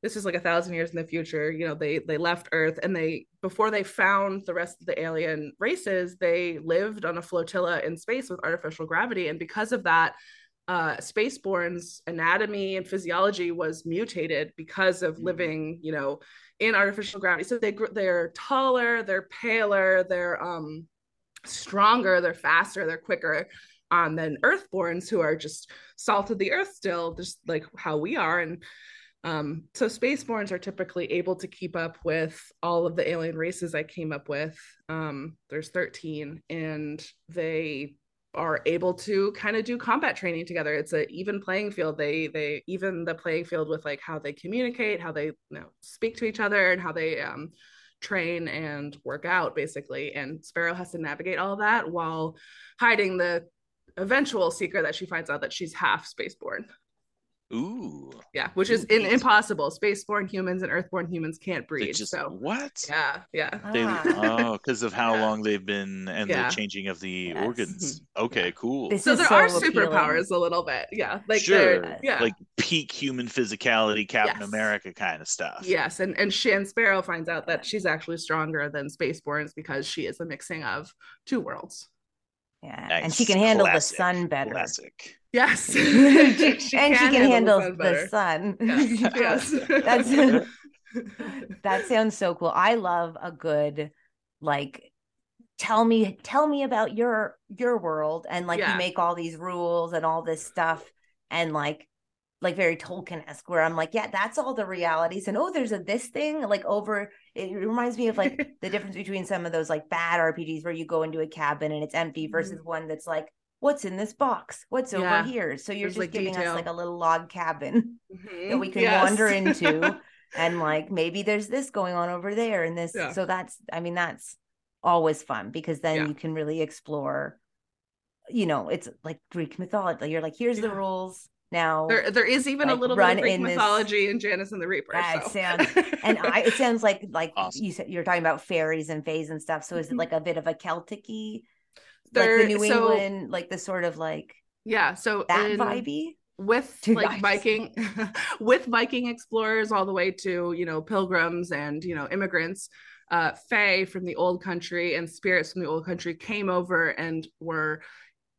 this is like a thousand years in the future you know they they left earth and they before they found the rest of the alien races they lived on a flotilla in space with artificial gravity and because of that uh, spaceborn's anatomy and physiology was mutated because of Mhm. living, you know, in artificial gravity. So they they're taller, they're paler, they're um stronger, they're faster, they're quicker um, than Earthborns who are just salt of the earth still, just like how we are. And um, so spaceborns are typically able to keep up with all of the alien races I came up with. Um, there's 13, and they are able to kind of do combat training together. It's an even playing field. They they even the playing field with like how they communicate, how they you know speak to each other, and how they um, train and work out basically. And Sparrow has to navigate all that while hiding the eventual secret that she finds out that she's half spaceborn. Ooh. Yeah, which is in, impossible. Spaceborne humans and Earthborn humans can't breed. Just, so what? Yeah, yeah. They, ah. oh, because of how yeah. long they've been and yeah. the changing of the yes. organs. Okay, yeah. cool. This so there so are appealing. superpowers a little bit. Yeah, like sure. yeah, like peak human physicality, Captain yes. America kind of stuff. Yes, and and Shan Sparrow finds out that she's actually stronger than Spaceborns because she is a mixing of two worlds. Yeah, nice. and she can handle Classic. the sun better. Classic. Yes, she, she and can she can handle, handle the sun. The sun. Yes, yes. that's that sounds so cool. I love a good like tell me tell me about your your world and like yeah. you make all these rules and all this stuff and like like very Tolkien-esque where I'm like, yeah, that's all the realities. And oh, there's a this thing like over it reminds me of like the difference between some of those like bad RPGs where you go into a cabin and it's empty versus mm-hmm. one that's like what's in this box? What's yeah. over here? So you're There's just like giving detail. us like a little log cabin mm-hmm. that we can yes. wander into. and like maybe there's this going on over there and this. Yeah. So that's, I mean, that's always fun because then yeah. you can really explore, you know, it's like Greek mythology. You're like, here's the rules. Now there, there is even like, a little bit of Greek in mythology this, in Janice and the Reaper. That so. sounds, and I, it sounds like like awesome. you said you're talking about fairies and fays and stuff. So is it mm-hmm. like a bit of a Celtic-y like the New so, England, like the sort of like yeah, so that in, vibey with Two like guys. Viking with Viking explorers all the way to you know pilgrims and you know immigrants. Uh, Fae from the old country and spirits from the old country came over and were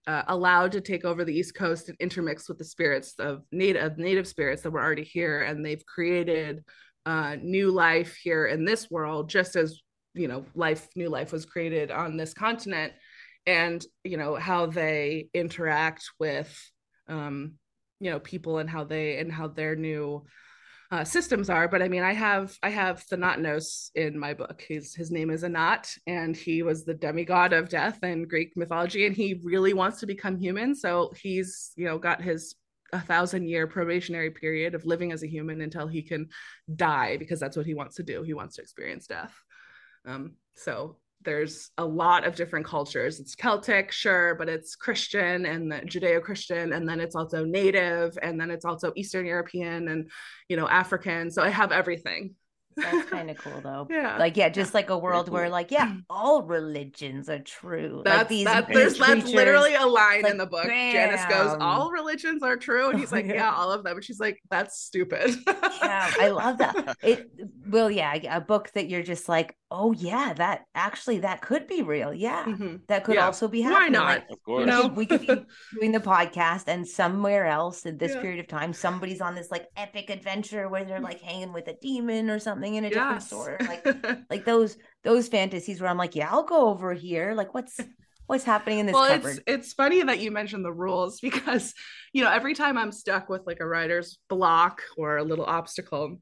uh, allowed to take over the East Coast and intermix with the spirits of native native spirits that were already here, and they've created uh, new life here in this world, just as you know, life, new life was created on this continent and you know how they interact with um you know people and how they and how their new uh, systems are but i mean i have i have thanatos in my book. His his name is anat and he was the demigod of death in greek mythology and he really wants to become human. So he's you know got his a thousand year probationary period of living as a human until he can die because that's what he wants to do. He wants to experience death. Um, so there's a lot of different cultures. It's Celtic, sure, but it's Christian and Judeo-Christian, and then it's also Native, and then it's also Eastern European and you know African. So I have everything. That's kind of cool though. Yeah. Like, yeah, just like a world where like, yeah, all religions are true. That's like these that, there's that's literally a line like, in the book. Bam. Janice goes, All religions are true. And he's like, Yeah, all of them. And she's like, That's stupid. yeah, I love that. It well, yeah, a book that you're just like, oh yeah, that actually that could be real. Yeah. Mm-hmm. That could yeah. also be happening. Why not? Like, of course. You know, we could be doing the podcast and somewhere else in this yeah. period of time, somebody's on this like epic adventure where they're like hanging with a demon or something in a yes. different store. Like like those those fantasies where I'm like, yeah, I'll go over here. Like what's what's happening in this well cupboard? it's it's funny that you mentioned the rules because you know every time i'm stuck with like a writer's block or a little obstacle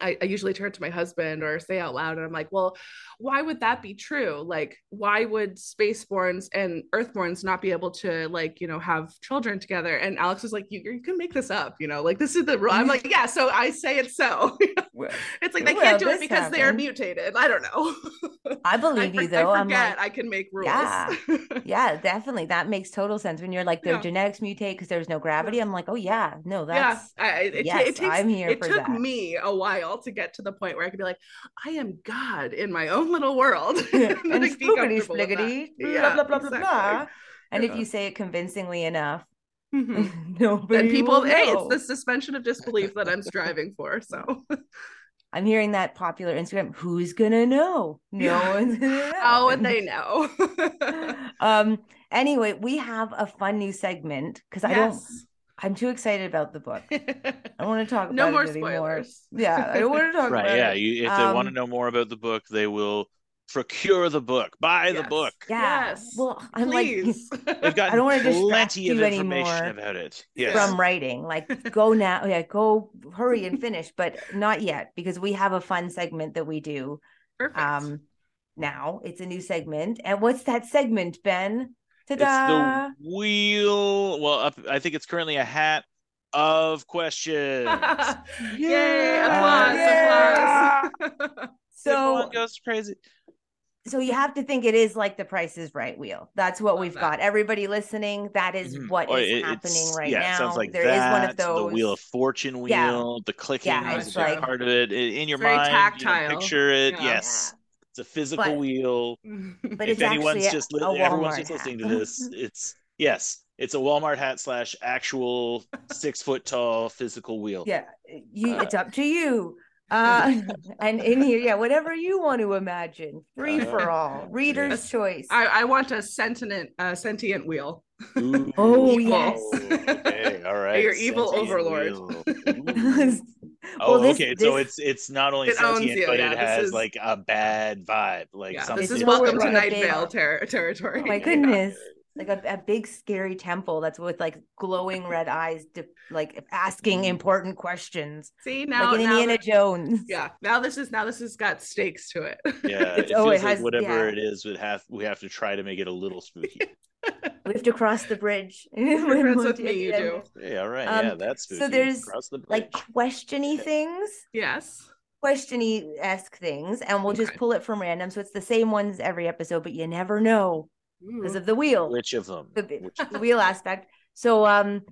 I, I, usually turn to my husband or say out loud and i'm like well why would that be true? Like why would spaceborns and earthborns not be able to like you know have children together? And alex was like you, you can make this up you know like this is the rule. I'm like yeah so i say it so. It's like they well, can't do it because happened. they are mutated. I don't know. I believe I, you though. I forget like, i can make rules. yeah. Yeah definitely. That makes total sense. When you're like their yeah. genetics mutate because there's no gravity i'm like oh yeah. No that's yeah I, it, yes, it takes, i'm here it took that. me a while to get to the point where i could be like i am god in my own little world. and spookity spliggity, blah, blah, blah, blah, blah. And if you say it convincingly enough, mm-hmm. nobody then people, hey, it's the suspension of disbelief that I'm striving for. So I'm hearing that popular Instagram. Who's gonna know? No yeah. one's gonna know. How would they know? um. Anyway, we have a fun new segment because yes. I don't. I'm too excited about the book. I want to talk no about more it anymore. Spoilers. Yeah, I don't want to talk right, about yeah. it. You, if um, they want to know more about the book, they will procure the book, buy yes. the book. Yeah. Yes. Well, I'm Please. like, they've got I don't want to plenty of information about it. Yes. From writing, like go now, yeah, go hurry and finish, but not yet because we have a fun segment that we do. Perfect. Um, now it's a new segment, and what's that segment, Ben? Ta-da! It's the wheel. Well, I think it's currently a hat of questions. Yay! Applause! Uh, applause! so goes crazy. so you have to think it is like the price is right wheel that's what Love we've that. got everybody listening that is Mhm. what Or is it- happening right yeah, now it sounds like There is that, one of those the Wheel of Fortune wheel, Yeah. the clicking Yeah, is it's like- part of it. In your Very mind, you know, picture it. Yeah. Yes, it's a physical But- wheel. but if it's anyone's actually just a, li- a everyone's Walmart just listening to this, it's yes, it's a Walmart hat slash actual six foot tall physical wheel. yeah you Uh, it's up to you uh and in here yeah whatever you want to imagine free for Uh, all reader's yes. choice I, I want a sentient uh, sentient wheel. Ooh, Oh, Evil. yes. Okay, all right. Your evil sentient overlord. Wheel. Ooh. Well, Oh, this- okay. So it's it's not only It sentient, you, but yeah, it has is- like a bad vibe, like Yeah, something. this is is welcome to Night big- Vale ter- territory. Oh my Yeah. goodness. Like a, a big scary temple that's with like glowing red eyes, de- like asking Mm. important questions, See now, like in now Indiana that- Jones. yeah. Now this is now this has got stakes to it. Yeah, It's- it oh, it like has- whatever yeah. it is, would have we have to try to make it a little spooky. we have to cross the bridge. with me, you do. Yeah, right. Um, yeah, that's so. There's the like questiony things. Yes. Questiony esque things, and we'll okay. just pull it from random. So it's the same ones every episode, but you never know because of the wheel. Which of them? The, the wheel aspect. So, um,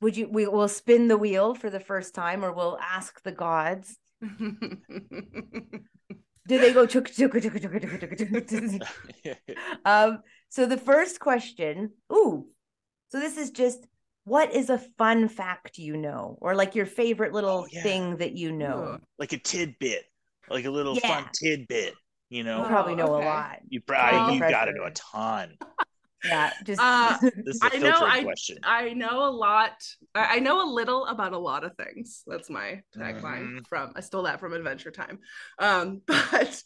would you? We will spin the wheel for the first time, or we'll ask the gods. do they go? um, so the first question, ooh. So this is just what is a fun fact you know or like your favorite little Oh, yeah. thing that you know? like a tidbit, like a little Yeah. fun tidbit. You You know, probably know okay. a lot. you probably Well- you got to know a ton. Yeah, just Uh, This is a I know, I- question. I know a lot. I I know a little about a lot of things. That's my tagline Mhm. from. I stole that from Adventure Time. Um, but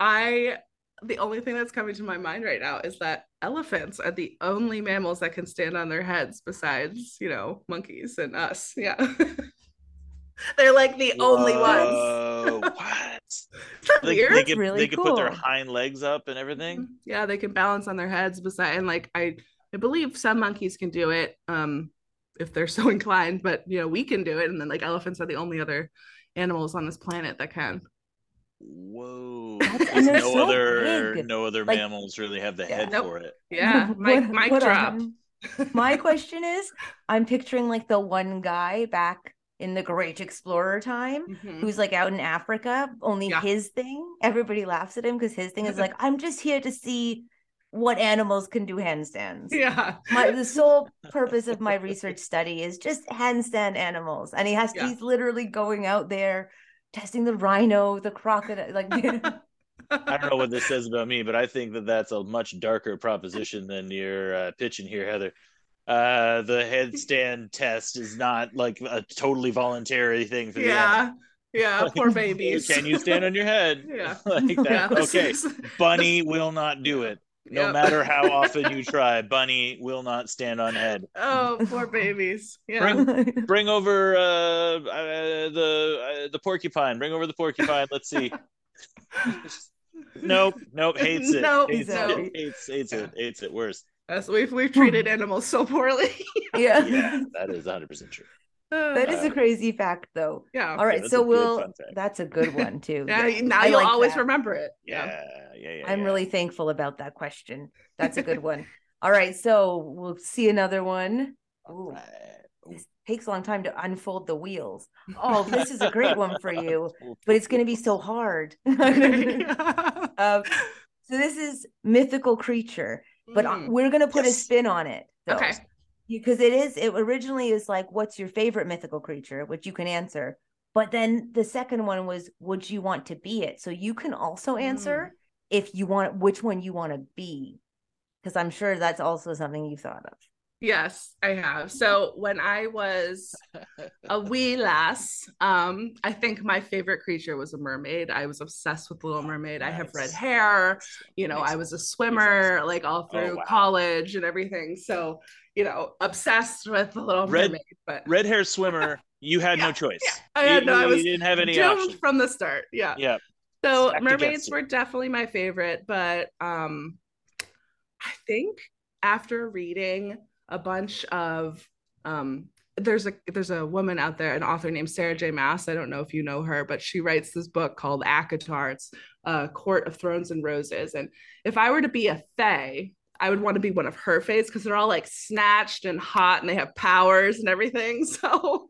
I, the only thing that's coming to my mind right now is that elephants are the only mammals that can stand on their heads, besides you know monkeys and us. Yeah, they're like the only ones. Whoa, what? Is They, weird? they That's could really they could put their hind legs up and everything. Mhm. Yeah, they can balance on their heads beside and like I I believe some monkeys can do it um if they're so inclined, but you know, we can do it and then like elephants are the only other animals on this planet that can. Whoa! That's- Because and they're no so other big. no other Like- mammals really have the Yeah. head Nope. for it. Yeah, mic, What- mic drop. My question is I'm picturing like the one guy back in the Great Explorer time Mhm. who's like out in Africa, only Yeah. his thing, everybody laughs at him because his thing is like, I'm just here to see what animals can do handstands. Yeah. My the sole purpose of my research study is just handstand animals. And he has Yeah. he's literally going out there testing the rhino, the crocodile, like I don't know what this says about me, but I think that that's a much darker proposition than you're uh, pitching here, Heather. Uh, the headstand test is not like a totally voluntary thing for the animal. yeah. Yeah, poor babies. Can you stand on your head? Yeah. like that. Yeah, okay, is- bunny will not do it. No Yep. matter how often you try, bunny will not stand on head. Oh, poor babies. Yeah. Bring- Bring over uh, uh the uh, the porcupine. Bring over the porcupine. Let's see. nope, nope. Hates it. Nope, hates, no. it. hates hates it. Hates it worse. Yes, we've we've treated animals so poorly. yeah. Yeah, that is 100 percent true. That is a crazy fact though. yeah. All right, that's so we'll that's a good one too. Yeah, Yeah. now I you'll like always that. remember it. Yeah, yeah, yeah. I'm yeah. really thankful about that question. That's a good one. All right, so we'll see another one. Ooh, Right. this takes a long time to unfold the wheels. Oh, this is a great one for you, but it's going to be so hard. um, so this is mythical creature, but uh, Mm, we're going to put Yes. a spin on it. though. Okay. Because it is it originally is like what's your favorite mythical creature which you can answer but then the second one was would you want to be it so you can also answer if you want which one you want to be because i'm sure that's also something you thought of Yes, I have. So when I was a wee lass, um, I think my favorite creature was a mermaid. I was obsessed with Little Mermaid. I have red hair. You know, Makes I was a swimmer like all Oh, through wow. college and everything. So, you know, obsessed with the Little Red- Mermaid. But Red hair swimmer. You had no Yeah, choice. I had You- no. I you was didn't have any doomed from the start. Yeah. Yeah. So Stacked mermaids were definitely my favorite, but um I think after reading a bunch of um there's a there's a woman out there, an author named Sarah J. Maas. I don't know if you know her, but she writes this book called ACOTAR. It's uh, Court of Thrones and Roses. And if I were to be a Fae, I would want to be one of her Faes because they're all like snatched and hot and they have powers and everything. So,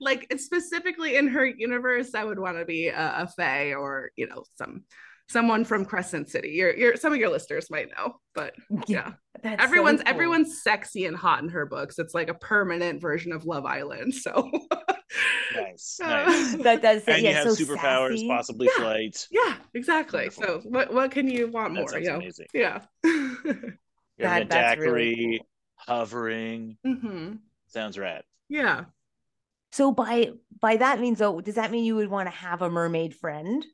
like specifically in her universe, I would want to be a, a Fae or you know some someone from Crescent City. Your your some of your listeners might know, but yeah. That's everyone's so cool. everyone's sexy and hot in her books. It's like a permanent version of Love Island. So nice, nice. that does and yeah, you have so superpowers, sassy. possibly yeah. flight. Yeah, exactly. Wonderful. So what what can you want that more? You know? amazing. Yeah. that, that's really cool. hovering. Mm-hmm. Sounds rad. Yeah. So by by that means though, does that mean you would want to have a mermaid friend?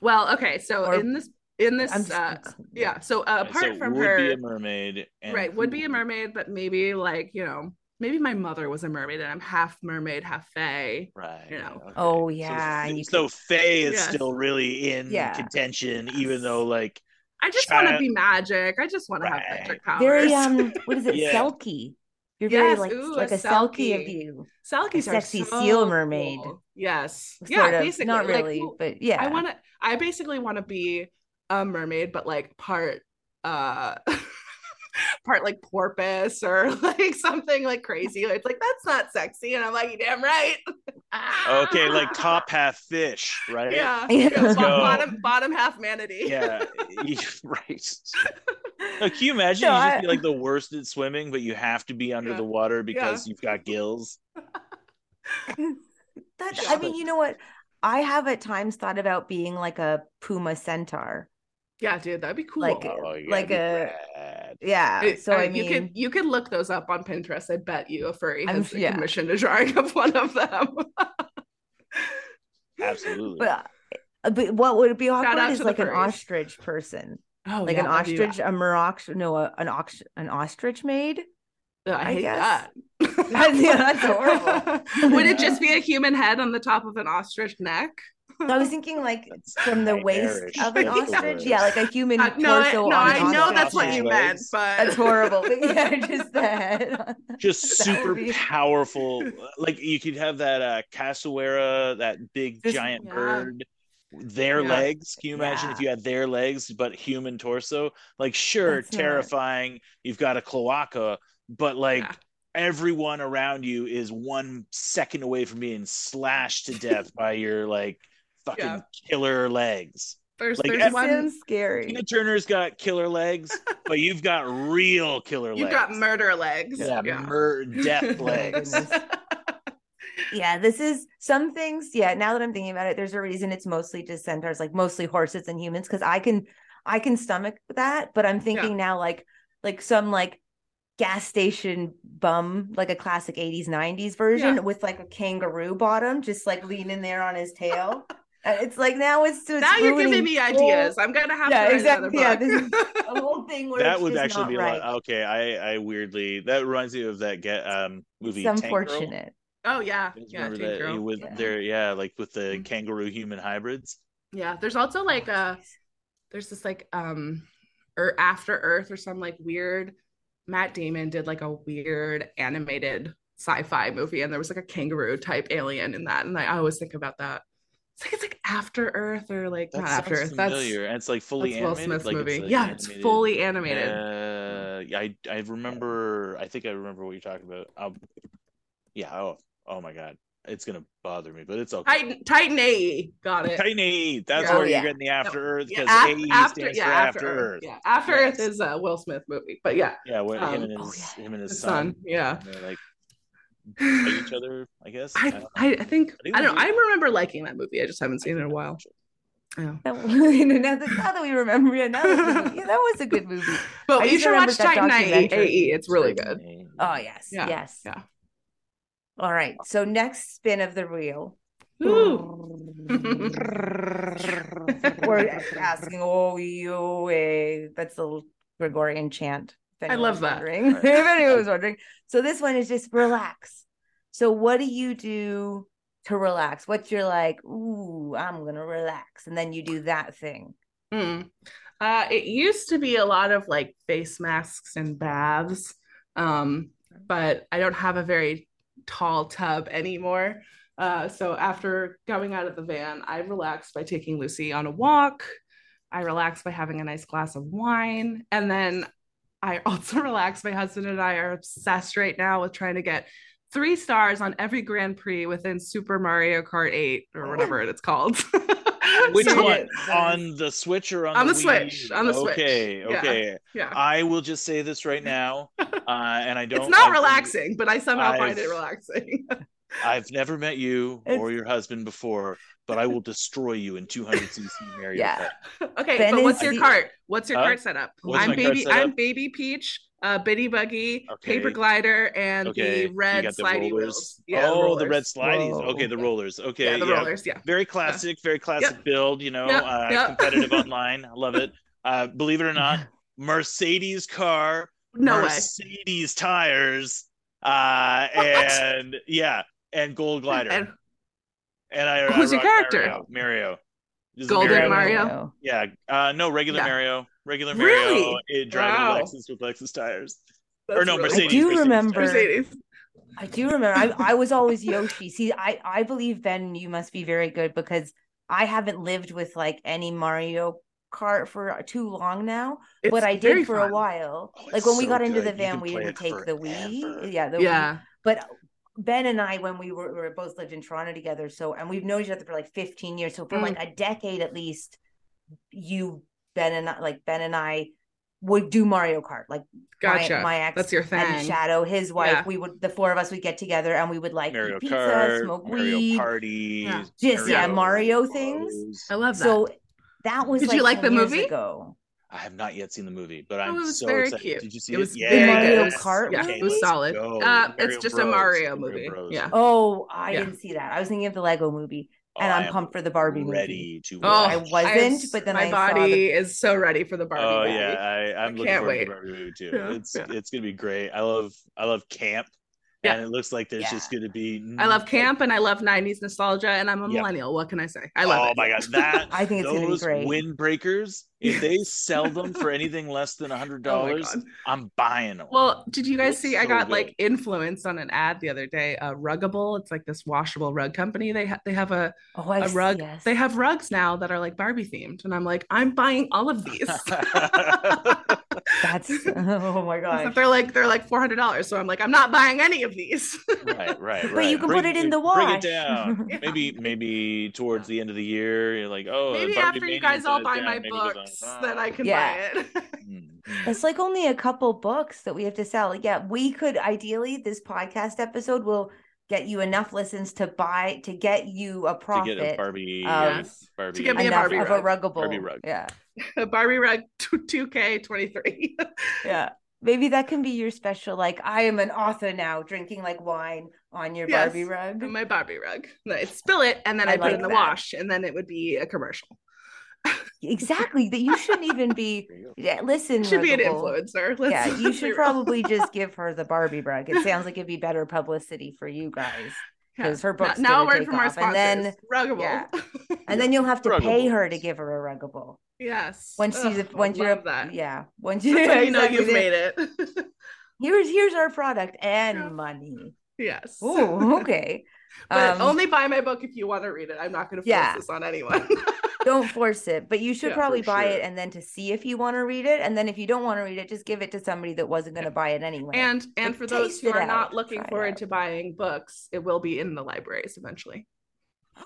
Well, okay. So or, in this in this just, uh, yeah so uh, apart so from would her be a mermaid right would be a mermaid but maybe like you know maybe my mother was a mermaid and i'm half mermaid half fae right you know okay. oh yeah so, so fae is yes. still really in yeah. contention yes. even though like i just child... want to be magic i just want right. to have magic powers very um what is it yeah. selkie you're very like ooh, like a, a selkie. of you. Selkies a sexy so seal mermaid. Cool. Yes. Sort yeah, of. basically. Not really, like, but yeah. I want to I basically want to be a mermaid, but like part uh part like porpoise or like something like crazy. It's like that's not sexy. And I'm like, you damn right. okay, like top half fish, right? Yeah. yeah. Bottom bottom half manatee. Yeah. right. Like, can you imagine no, you just I... be like the worst at swimming, but you have to be under yeah. the water because yeah. you've got gills? That's I mean, you know what? I have at times thought about being like a puma centaur. Yeah, dude, that'd be cool. Like, oh, like a rad. Yeah. So I, I, mean, you could you could look those up on Pinterest. I bet you a furry has yeah. commissioned a drawing of one of them. Absolutely. But, uh, but what would be awkward is like an ostrich person. Oh, like yeah, an ostrich, a murox, no, a, an ox, an ostrich maid. I, I hate guess. that. that's, yeah, that's horrible. Would it just be a human head on the top of an ostrich neck? I was thinking like from the waist of an ostrich. Yeah, like a human uh, no, torso. I, no, I know that's what you meant, but that's horrible. But yeah, just the head. Just super be... powerful. Like you could have that uh cassowary, that big just, giant yeah. bird. Their yeah. legs. Can you imagine yeah. if you had their legs but human torso? Like, sure, that's terrifying. Not... You've got a cloaca, but like everyone around you is one second away from being slashed to death by your like fucking yeah. killer legs. There's, like, there's one scary. Tina Turner's got killer legs, but you've got real killer you've legs. You've got murder legs. Yeah, yeah. Mur- death legs. yeah, this is some things. Yeah, now that I'm thinking about it, there's a reason it's mostly just centaurs, like mostly horses and humans, because I can I can stomach that. But I'm thinking yeah. now, like like some like gas station bum, like a classic 80s, 90s version yeah. with like a kangaroo bottom, just like leaning there on his tail. It's like now it's, it's now you're giving me ideas. I'm gonna have yeah, to exactly. Yeah, this is a whole thing where that would actually be right. a lot. Okay, I I weirdly that reminds me of that get um movie. It's unfortunate. Oh yeah, yeah, that, with yeah. their yeah, like with the mm-hmm. kangaroo human hybrids. Yeah, there's also like a there's this like um or after Earth or some like weird Matt Damon did like a weird animated sci-fi movie and there was like a kangaroo type alien in that and I always think about that. It's like it's like After Earth or like that not After Earth. Familiar. That's and it's like fully that's Will animated. Smith's like movie. It's like yeah, animated. it's fully animated. Uh, I I remember. I think I remember what you're talking about. I'll, yeah. Oh, oh my god it's gonna bother me, but it's okay. Titan, Titan AE, got it. Titan AE, that's yeah. where oh, you're getting the After Earth because yeah, AE after, stands yeah, for After, After Earth. Earth. Yeah, After yes. Earth is a Will Smith movie, but yeah, yeah, where um, him and his oh, him and his, his son, son, yeah, like fight each other. I guess. I I, I, think I, think I don't. know. I remember liking that movie. I just haven't seen it in a while. Yeah. now, that, now that we remember, yeah, that was, yeah, that was a good movie. But you should watch Titan AE. It's really good. Oh yes, yeah. yes, yeah. All right. So next spin of the reel. We're asking, oh, you, eh, that's the Gregorian chant. I love that. if anyone was wondering. So this one is just relax. So what do you do to relax? What's your like, ooh, I'm gonna relax. And then you do that thing. Mm. Uh, it used to be a lot of like face masks and baths. Um, but I don't have a very tall tub anymore. Uh, so after going out of the van, I relaxed by taking Lucy on a walk. I relaxed by having a nice glass of wine. And then I also relax. My husband and I are obsessed right now with trying to get three stars on every Grand Prix within Super Mario Kart 8 or whatever it's called. Which so, one? On the Switch or on, on the, the Switch? On the Switch. Okay, okay. Yeah. yeah. I will just say this right now, uh, and I don't. It's not I, relaxing, but I somehow I've, find it relaxing. I've never met you it's... or your husband before, but I will destroy you in 200cc Mario. Yeah. Okay, ben but what's your cart? What's your uh, cart setup? I'm baby. I'm baby Peach uh, Biddybuggy, okay. Paper Glider, and okay. the red the slidey wheels. Yeah, oh, the, the red slideys. Whoa. Okay, the rollers. Okay, yeah, the yeah. rollers. Yeah, very classic, very classic yep. build. You know, yep. Uh, yep. competitive online. I love it. Uh, believe it or not, Mercedes car, no Mercedes way. tires, uh, and yeah, and gold glider. And, and I who's I your character? Mario. Mario. Golden Mario. Mario. Yeah. Uh, no, regular yeah. Mario. Regular Mario. Really? It driving wow. Lexus with Lexus tires. That's or no, really Mercedes. I do Mercedes remember. Mercedes. I do remember. I, I was always Yoshi. See, I I believe Ben, you must be very good because I haven't lived with like any Mario Kart for too long now, it's but I did for fun. a while. Oh, like when we got good. into the van, we didn't take forever. the Wii. Yeah, the yeah. Wii. But Ben and I, when we were, we were both lived in Toronto together, so and we've known each other for like 15 years. So for mm. like a decade at least, you, Ben and I, like Ben and I would do Mario Kart. Like gotcha. my, my ex that's your thing. And Shadow, his wife, yeah. we would the four of us would get together and we would like Mario pizza, Kart, smoke Mario weed, parties, yeah. just Mario yeah, Mario things. I love that. So that was did like you like the movie? Ago. I have not yet seen the movie, but I'm oh, so very excited. Cute. Did you see it? Was it? Yeah, Mario Kart. Yeah, it was solid. Uh, it's just Bros, a Mario movie. Bros. Yeah. Oh, I yeah. didn't see that. I was thinking of the Lego movie, oh, and I'm pumped for the Barbie ready movie. to. Oh, I wasn't, but then my I body the... is so ready for the Barbie. Oh movie. yeah, I, I'm I looking forward wait. to the Barbie movie too. Yeah. It's it's gonna be great. I love I love camp. Yeah. And it looks like there's yeah. just going to be. I love camp and I love 90s nostalgia and I'm a yep. millennial. What can I say? I love oh it. Oh my God. That, I think it's going to be great. Windbreakers, if they sell them for anything less than a $100, oh I'm buying them. Well, did you guys it's see? So I got good. like influenced on an ad the other day. Uh, Ruggable. It's like this washable rug company. They, ha- they have a, oh, a rug. Yes. They have rugs now that are like Barbie themed. And I'm like, I'm buying all of these. That's oh my god. They're like they're like four hundred dollars. So I'm like, I'm not buying any of these. right, right, right. But you can bring, put it in the wash. Bring it down. yeah. Maybe maybe towards the end of the year, you're like, oh, maybe after you guys all buy my books, then I can yeah. buy it. Mm-hmm. it's like only a couple books that we have to sell. Yeah, we could ideally this podcast episode will get you enough listens to buy to get you a profit. To get a Barbie, yes. Barbie to get me a Barbie of rug. a ruggable. Barbie rug. Yeah. A Barbie rug 2K 23. yeah. Maybe that can be your special. Like, I am an author now, drinking like wine on your yes, Barbie rug. My Barbie rug. I spill it and then I, I put like it in the that. wash, and then it would be a commercial. exactly. That you shouldn't even be. Yeah, listen, should be an influencer. Let's yeah, you should probably just give her the Barbie rug. It sounds like it'd be better publicity for you guys because her book's now, now a word from off. our sponsors. And then ruggable. Yeah. and then you'll have to pay her to give her a ruggable. Yes. Once she's Ugh, once you're that. Yeah. Once you, That's you know you've made it. here's here's our product and yeah. money. Yes. Oh, okay. but um, only buy my book if you want to read it. I'm not going to force yeah. this on anyone. don't force it, but you should yeah, probably buy sure. it and then to see if you want to read it, and then if you don't want to read it, just give it to somebody that wasn't going to buy it anyway. And and for those who are not looking forward to buying books, it will be in the libraries eventually.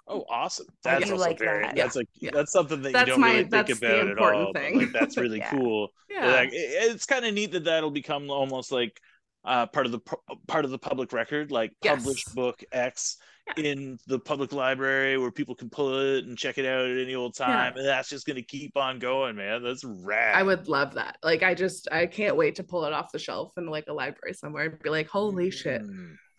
Oh, awesome! That's also like very. That. That's like yeah. that's something that that's you don't my, really think about at all. Thing. Like, that's really yeah. cool. Yeah, like, it, it's kind of neat that that'll become almost like uh, part of the part of the public record, like yes. published book X yeah. in the public library where people can pull it and check it out at any old time. Yeah. And that's just going to keep on going, man. That's rad. I would love that. Like, I just, I can't wait to pull it off the shelf in like a library somewhere and be like, holy shit.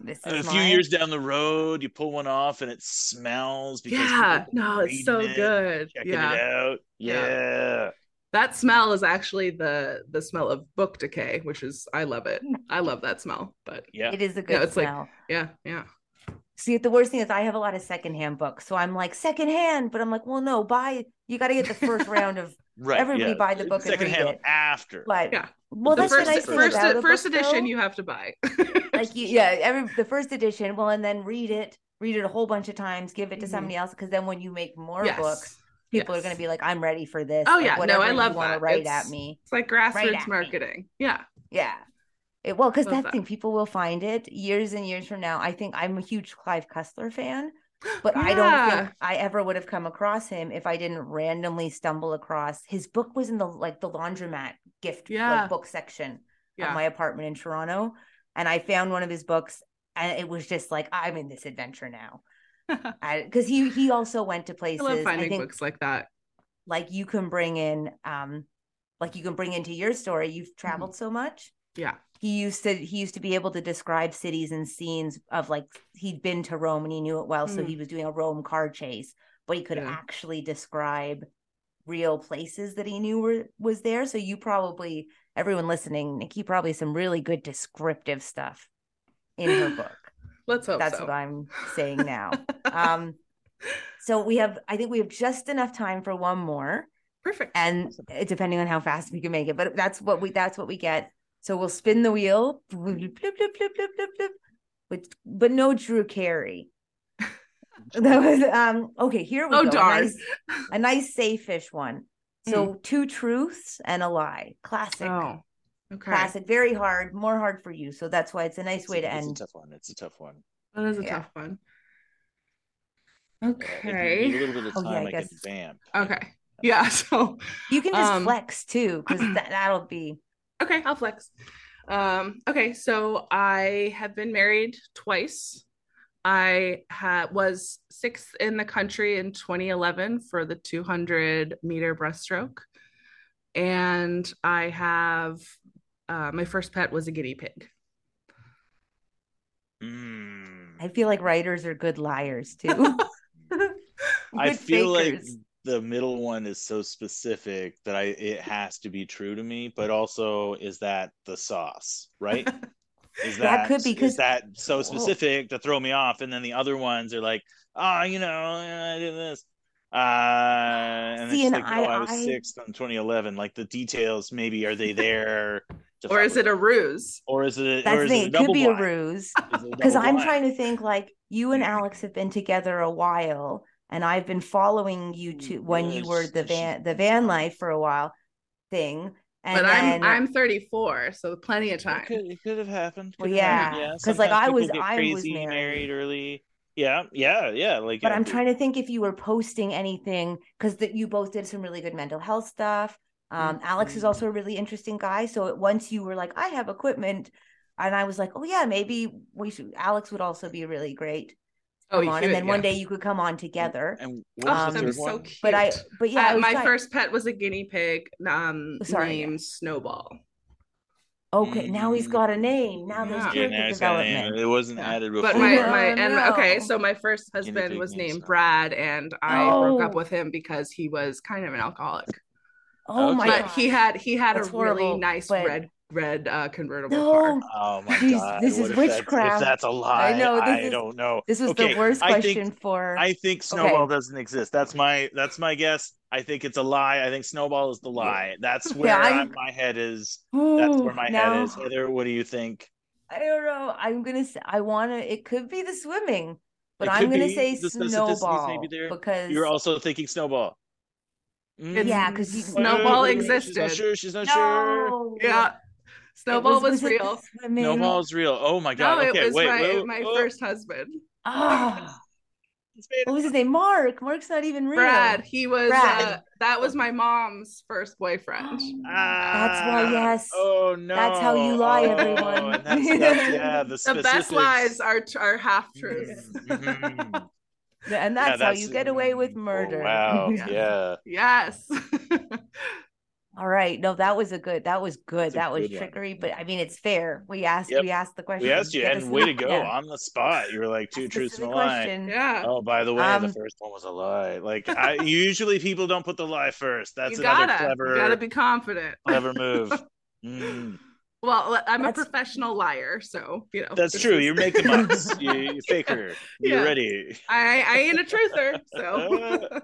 Mm. a few years down the road, you pull one off and it smells. Because yeah, no, it's so it, good. yeah, it out. Yeah. yeah. That smell is actually the the smell of book decay, which is I love it. I love that smell. But yeah, it is a good Yeah, it's smell. Like, yeah, yeah. See, the worst thing is I have a lot of secondhand books, so I'm like secondhand, but I'm like, well, no, buy. You got to get the first round of Right. Everybody yeah. buy the book and Second read hand it. after. But Yeah. well, the that's first the nice thing first about a first book, edition though. you have to buy. like you, yeah, every the first edition. Well, and then read it, read it a whole bunch of times, give it to Mhm. somebody else, because then when you make more Yes. books, people are going to be like, "I'm ready for this." Oh, like, yeah. No, whatever I love you want to that. write It's- at me. It's like grassroots at me. marketing. Yeah. Yeah. It, well, because Love that's that. thing, people will find it years and years from now. I think I'm a huge Clive Cussler fan, but I don't think I ever would have come across him if I didn't randomly stumble across his book was in the like the laundromat gift Yeah. like book section Yeah. of my apartment in Toronto, and I found one of his books, and it was just like I'm in this adventure now. Because he he also went to places. I love finding think books like that. like you can bring in um like you can bring into your story Mm-hmm. you've traveled so much Yeah. he used to he used to be able to describe cities and scenes of like he'd been to rome and he knew it well so Mm. he was doing a rome car chase but he could Yeah. actually describe real places that he knew were was there so you probably everyone listening nikki probably some really good descriptive stuff in her book Let's hope that's so. what i'm saying now um so we have i think we have just enough time for one more Perfect. and depending on how fast we can make it but that's what we that's what we get so we'll spin the wheel blip, blip, with, but no drew carey that was um okay here we Oh, go darn. a nice, a nice safe-ish one so two truths and a lie classic oh. Okay. classic very hard more hard for you so that's why it's a nice It's way a- to it's end a tough one. It's a tough one. That is a Yeah. tough one. Yeah, If a Okay. little bit of Oh, yeah, time, I I, can guess- vamp. Okay. Yeah. So you can just Um, flex too because that, that'll be okay, I'll flex. Um, okay, so I have been married twice. I had was sixth in the country in 2011 for the 200 meter breaststroke, and I have uh, my first pet was a guinea pig. Mm. i feel like writers are good liars too I Good feel like fakers. The middle one is so specific that I it has to be true to me, but also is that the sauce, right? Is That could be, 'cause- is that so Whoa. specific to throw me off, and then the other ones are like, oh, you know, I did this. Uh, and See, it's and like, I- oh, I was I- sixth in 2011. Like the details, maybe are they there? or is it a ruse? or is it? That's or the is thing. it, It could double be a ruse. Is it a Because I'm trying to think like you and Alex have been together a while, and I've been following you to when you were the van the van life for a while thing. And but then, I'm I'm 34, so plenty of It time. could, it could have happened. Well, Could have happened, yeah, 'cause, like, I was- get I was crazy, married. early. Yeah, yeah, yeah. Like, but yeah, I'm trying to think if you were posting anything because that you both did some really good mental health stuff. Um, Alex is also a really interesting guy. So once you were like, I have equipment, and I was like, oh yeah, maybe we should. Alex would also be really great. Oh, on, should, and then one day you could come on together. And Oh, what was Um, the that'd so cute. But I, but yeah, Uh, was my trying- first pet was a guinea pig um, Sorry, yeah. named Snowball. Okay, now he's got a name. Now there's Yeah. Yeah, character now it's got a name. development. It wasn't Yeah. added before. But my, Oh, my and okay, so my first husband was named named Snowball. Brad, and I broke up with him because he was kind of an alcoholic. Oh my Okay. But he had he had That's a really horrible, nice but- red red uh, convertible No. car. Oh my Jeez, god! this what is if that's- witchcraft. If that's a lie, I know, I is- don't know. This was Okay, the worst I question think- for. I think Snowball doesn't exist. That's my that's my guess. I think it's a lie. I think Snowball is the lie. That's where I'm- my head is. That's where my now, head is. Heather, what do you think? I don't know. I'm gonna say I want to. It could be the swimming, but It I'm gonna be. say The snowball maybe there. because You're also thinking Snowball. It's- Yeah, 'cause you- Snowball Uh, She's not existed. sure. She's not sure. Yeah, It Snowball was, it the real. Snowball was real. Oh my god. No, okay, it was wait. my wait, my oh. first husband, Ah, what was his name? Mark. Mark's not even real. Brad. He was Brad. Uh, that was my mom's first boyfriend. That's why, Ah, yes. Oh no. That's how you lie, Oh, everyone. and that's, that's, yeah, the, the best lies are are half truths. Mhm. and Yeah, that's, how you get away with oh, murder. wow. Yeah. Yeah. yes. All right. No, that was a good. That was good. That was good one. trickery, but I mean, it's fair. We asked. Yep. We asked the question. We asked you, Get and way to go yeah. on the spot. You were like two Ask truths and a lie. yeah. Oh, by the way, Um, the first one was a lie. Like I usually people don't put the lie first. That's you another gotta, clever, you gotta be confident. clever move. Mm. Well, I'm That's- a professional liar, so you know. That's true. is- You're making ups. you, you faker. You're Yeah. ready. I I ain't a truther, so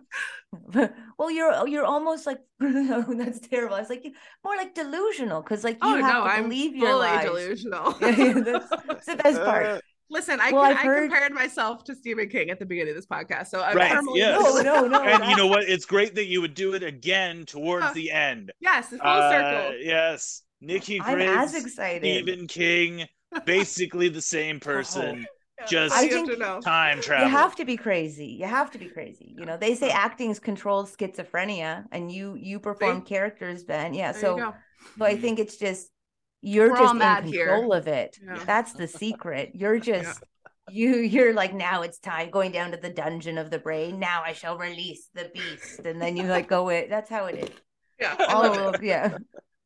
well, you're you're almost like that's terrible. I was like more like delusional because like you oh have no, to I'm believe your fully lies. delusional. Yeah, yeah, that's, that's the best part. Listen, I, Well, can, I've I heard- compared myself to Stephen King at the beginning of this podcast, so I'm Right, firmly yes. No, no, no. and that- you know what? It's great that you would do it again towards Huh. the end. yes, it's full Uh, circle. Yes. Nikki I'm Griggs, as excited. Stephen King, basically the same oh, person, Yeah, just- I think- time travel. You have to be crazy. You have to be crazy. You know, they say acting is controlled schizophrenia, and you you perform characters, Ben. Yeah, There so you go. so I think it's just you're We're just in mad here. control of it. Yeah. That's the secret. You're just you you're like now it's time going down to the dungeon of the brain. Now I shall release the beast, and then you like go it. That's how it is. Yeah, I love it. All of yeah.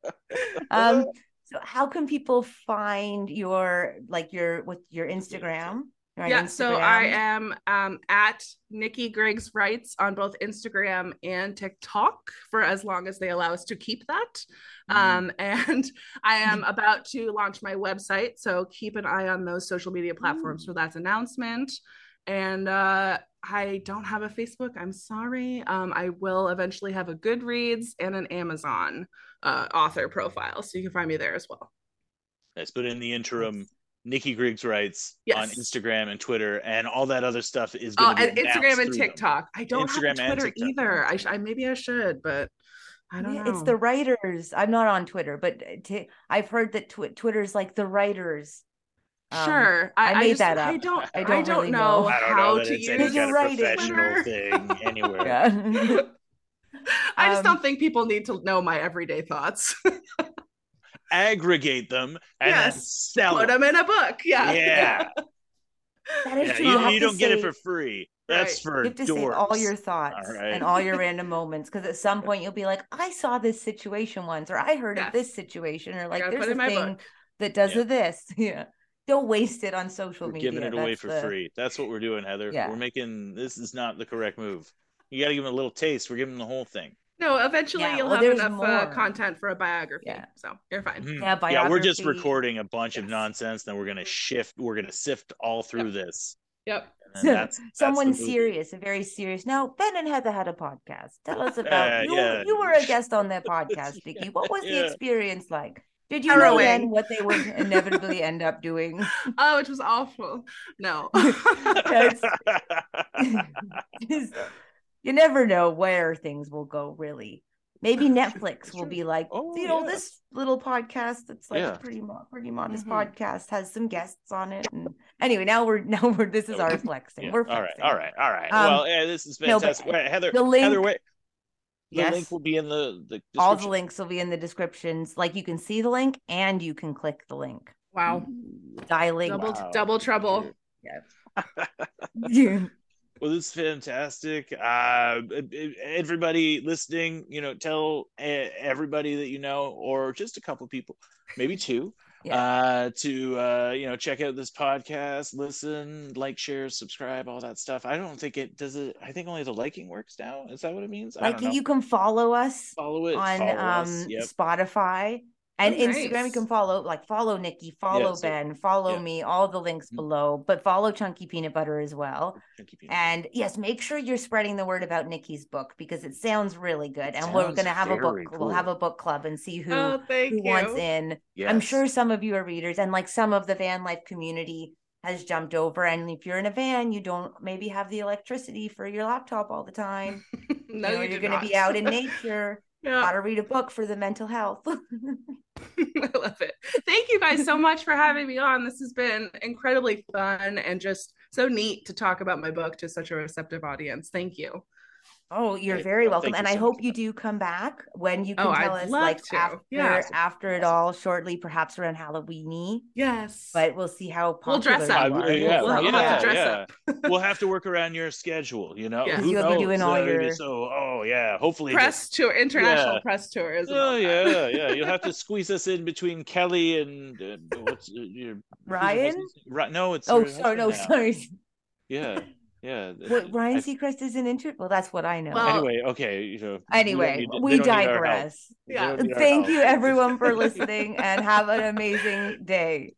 Um. So how can people find your like your with your Instagram? On yeah, so I am um, at Nikki Griggs Writes on both Instagram and TikTok for as long as they allow us to keep that. Mhm. Um, and I am about to launch my website, so keep an eye on those social media platforms for that announcement. And uh, I don't have a Facebook. I'm sorry. Um, I will eventually have a Goodreads and an Amazon uh, author profile, so you can find me there as well. Nice. But in the interim, Nikki Griggs writes on Instagram and Twitter, and all that other stuff is Oh, going to and be Instagram and through them. TikTok. I don't Instagram have Twitter either. I, sh- I maybe I should, but I don't Yeah, know. It's the writers. I'm not on Twitter, but uh, t- I've heard that tw- Twitter's like the writers. Um, sure. I made just, that I up. don't. I I don't don't, really know, know. I don't how know to use any Because kind you're of professional Twitter. thing anywhere. Yeah. I just Um, don't think people need to know my everyday thoughts. Aggregate them and Yes. sell Put them. them in a book. Yeah. Yeah. that is Yeah, true. you, have you don't get it for free. That's Right. for You have to say all your thoughts All right. and all your random moments because at some point you'll be like, I saw this situation once, or I heard Yes. of this situation, or like there's a thing book. that does Yeah. this. Yeah. Don't waste it on social We're media. giving it away for the- free. That's what we're doing, Heather. Yeah. We're making this is not the correct move. You got to give them a little taste. We're giving them the whole thing. No, eventually Yeah, you'll well, have enough uh, content for a biography. Yeah. So you're fine. Mhm. Yeah, yeah, we're just recording a bunch of nonsense. Then we're gonna shift. We're gonna sift all through this. Yep. And that's, that's Someone movie. serious, a very serious. Now, Ben and Heather had a podcast. Tell us about Uh, you. yeah. You were a guest on their podcast, Nikki. What was the experience like? Did you know then what they would inevitably end up doing? Oh, it was awful. No. That's- Just- you never know where things will go. Really, maybe Netflix will be like, Oh, you know, yeah. this little podcast that's like Yeah. pretty mo- pretty modest Mhm. podcast has some guests on it. And anyway, now we're now we're this is our flexing. Yeah, We're all right, flexing. all right, all right. Um, well, yeah, this is no, fantastic. Wait, Heather, the link- Heather, wait. The Yes. link will be in the the all the links will be in the descriptions like you can see the link and you can click the link wow. dialing Double Wow. double trouble. Well, this is fantastic. Uh, everybody listening, you know, tell everybody that you know, or just a couple people, maybe two, uh, to uh, you know, check out this podcast, listen, like, share, subscribe, all that stuff. I don't think it does it. I think only the liking works now. Is that what it means? I like don't know. you can follow us follow it on follow um. Yep. spotify and Oh, instagram you can follow like follow nikki follow Yeah, so- ben follow yeah. me all the links Mhm. below but follow chunky peanut butter as well and yes make sure you're spreading the word about nikki's book because it sounds really good and we're gonna have a book very we'll have a book club and see who oh, who wants in I'm sure some of you are readers and like some of the van life community has jumped over. And if you're in a van, you don't maybe have the electricity for your laptop all the time. no, you know, you you're do going to be out in nature. Yeah. Gotta read a book for the mental health. I love it. Thank you guys so much for having me on. This has been incredibly fun and just so neat to talk about my book to such a receptive audience. Thank you. Oh, you're Great. very Well, welcome. And you I hope you do come back when you can Oh, tell I'd us like to. after Yeah. after it all, shortly, perhaps around Halloweeny. Yes. But we'll see how We'll dress up. Uh, yeah, We'll- we'll yeah, have to dress yeah. up. we'll have to work around your schedule, you know. Yeah. You'll be doing all Uh, your- so oh yeah, hopefully press tour, international Yeah. press tours. Oh that. yeah, yeah. You'll have to squeeze us in between Kelly and uh, what's uh, your who's your Ryan? husband's name? Ri- No, it's Oh, sorry. No, now. sorry. Yeah, Yeah. What, Ryan Seacrest is an introvert. Well, that's what I know. Well, anyway, okay. You know. Anyway, we, we digress. Yeah. Thank you, everyone, for listening, and have an amazing day.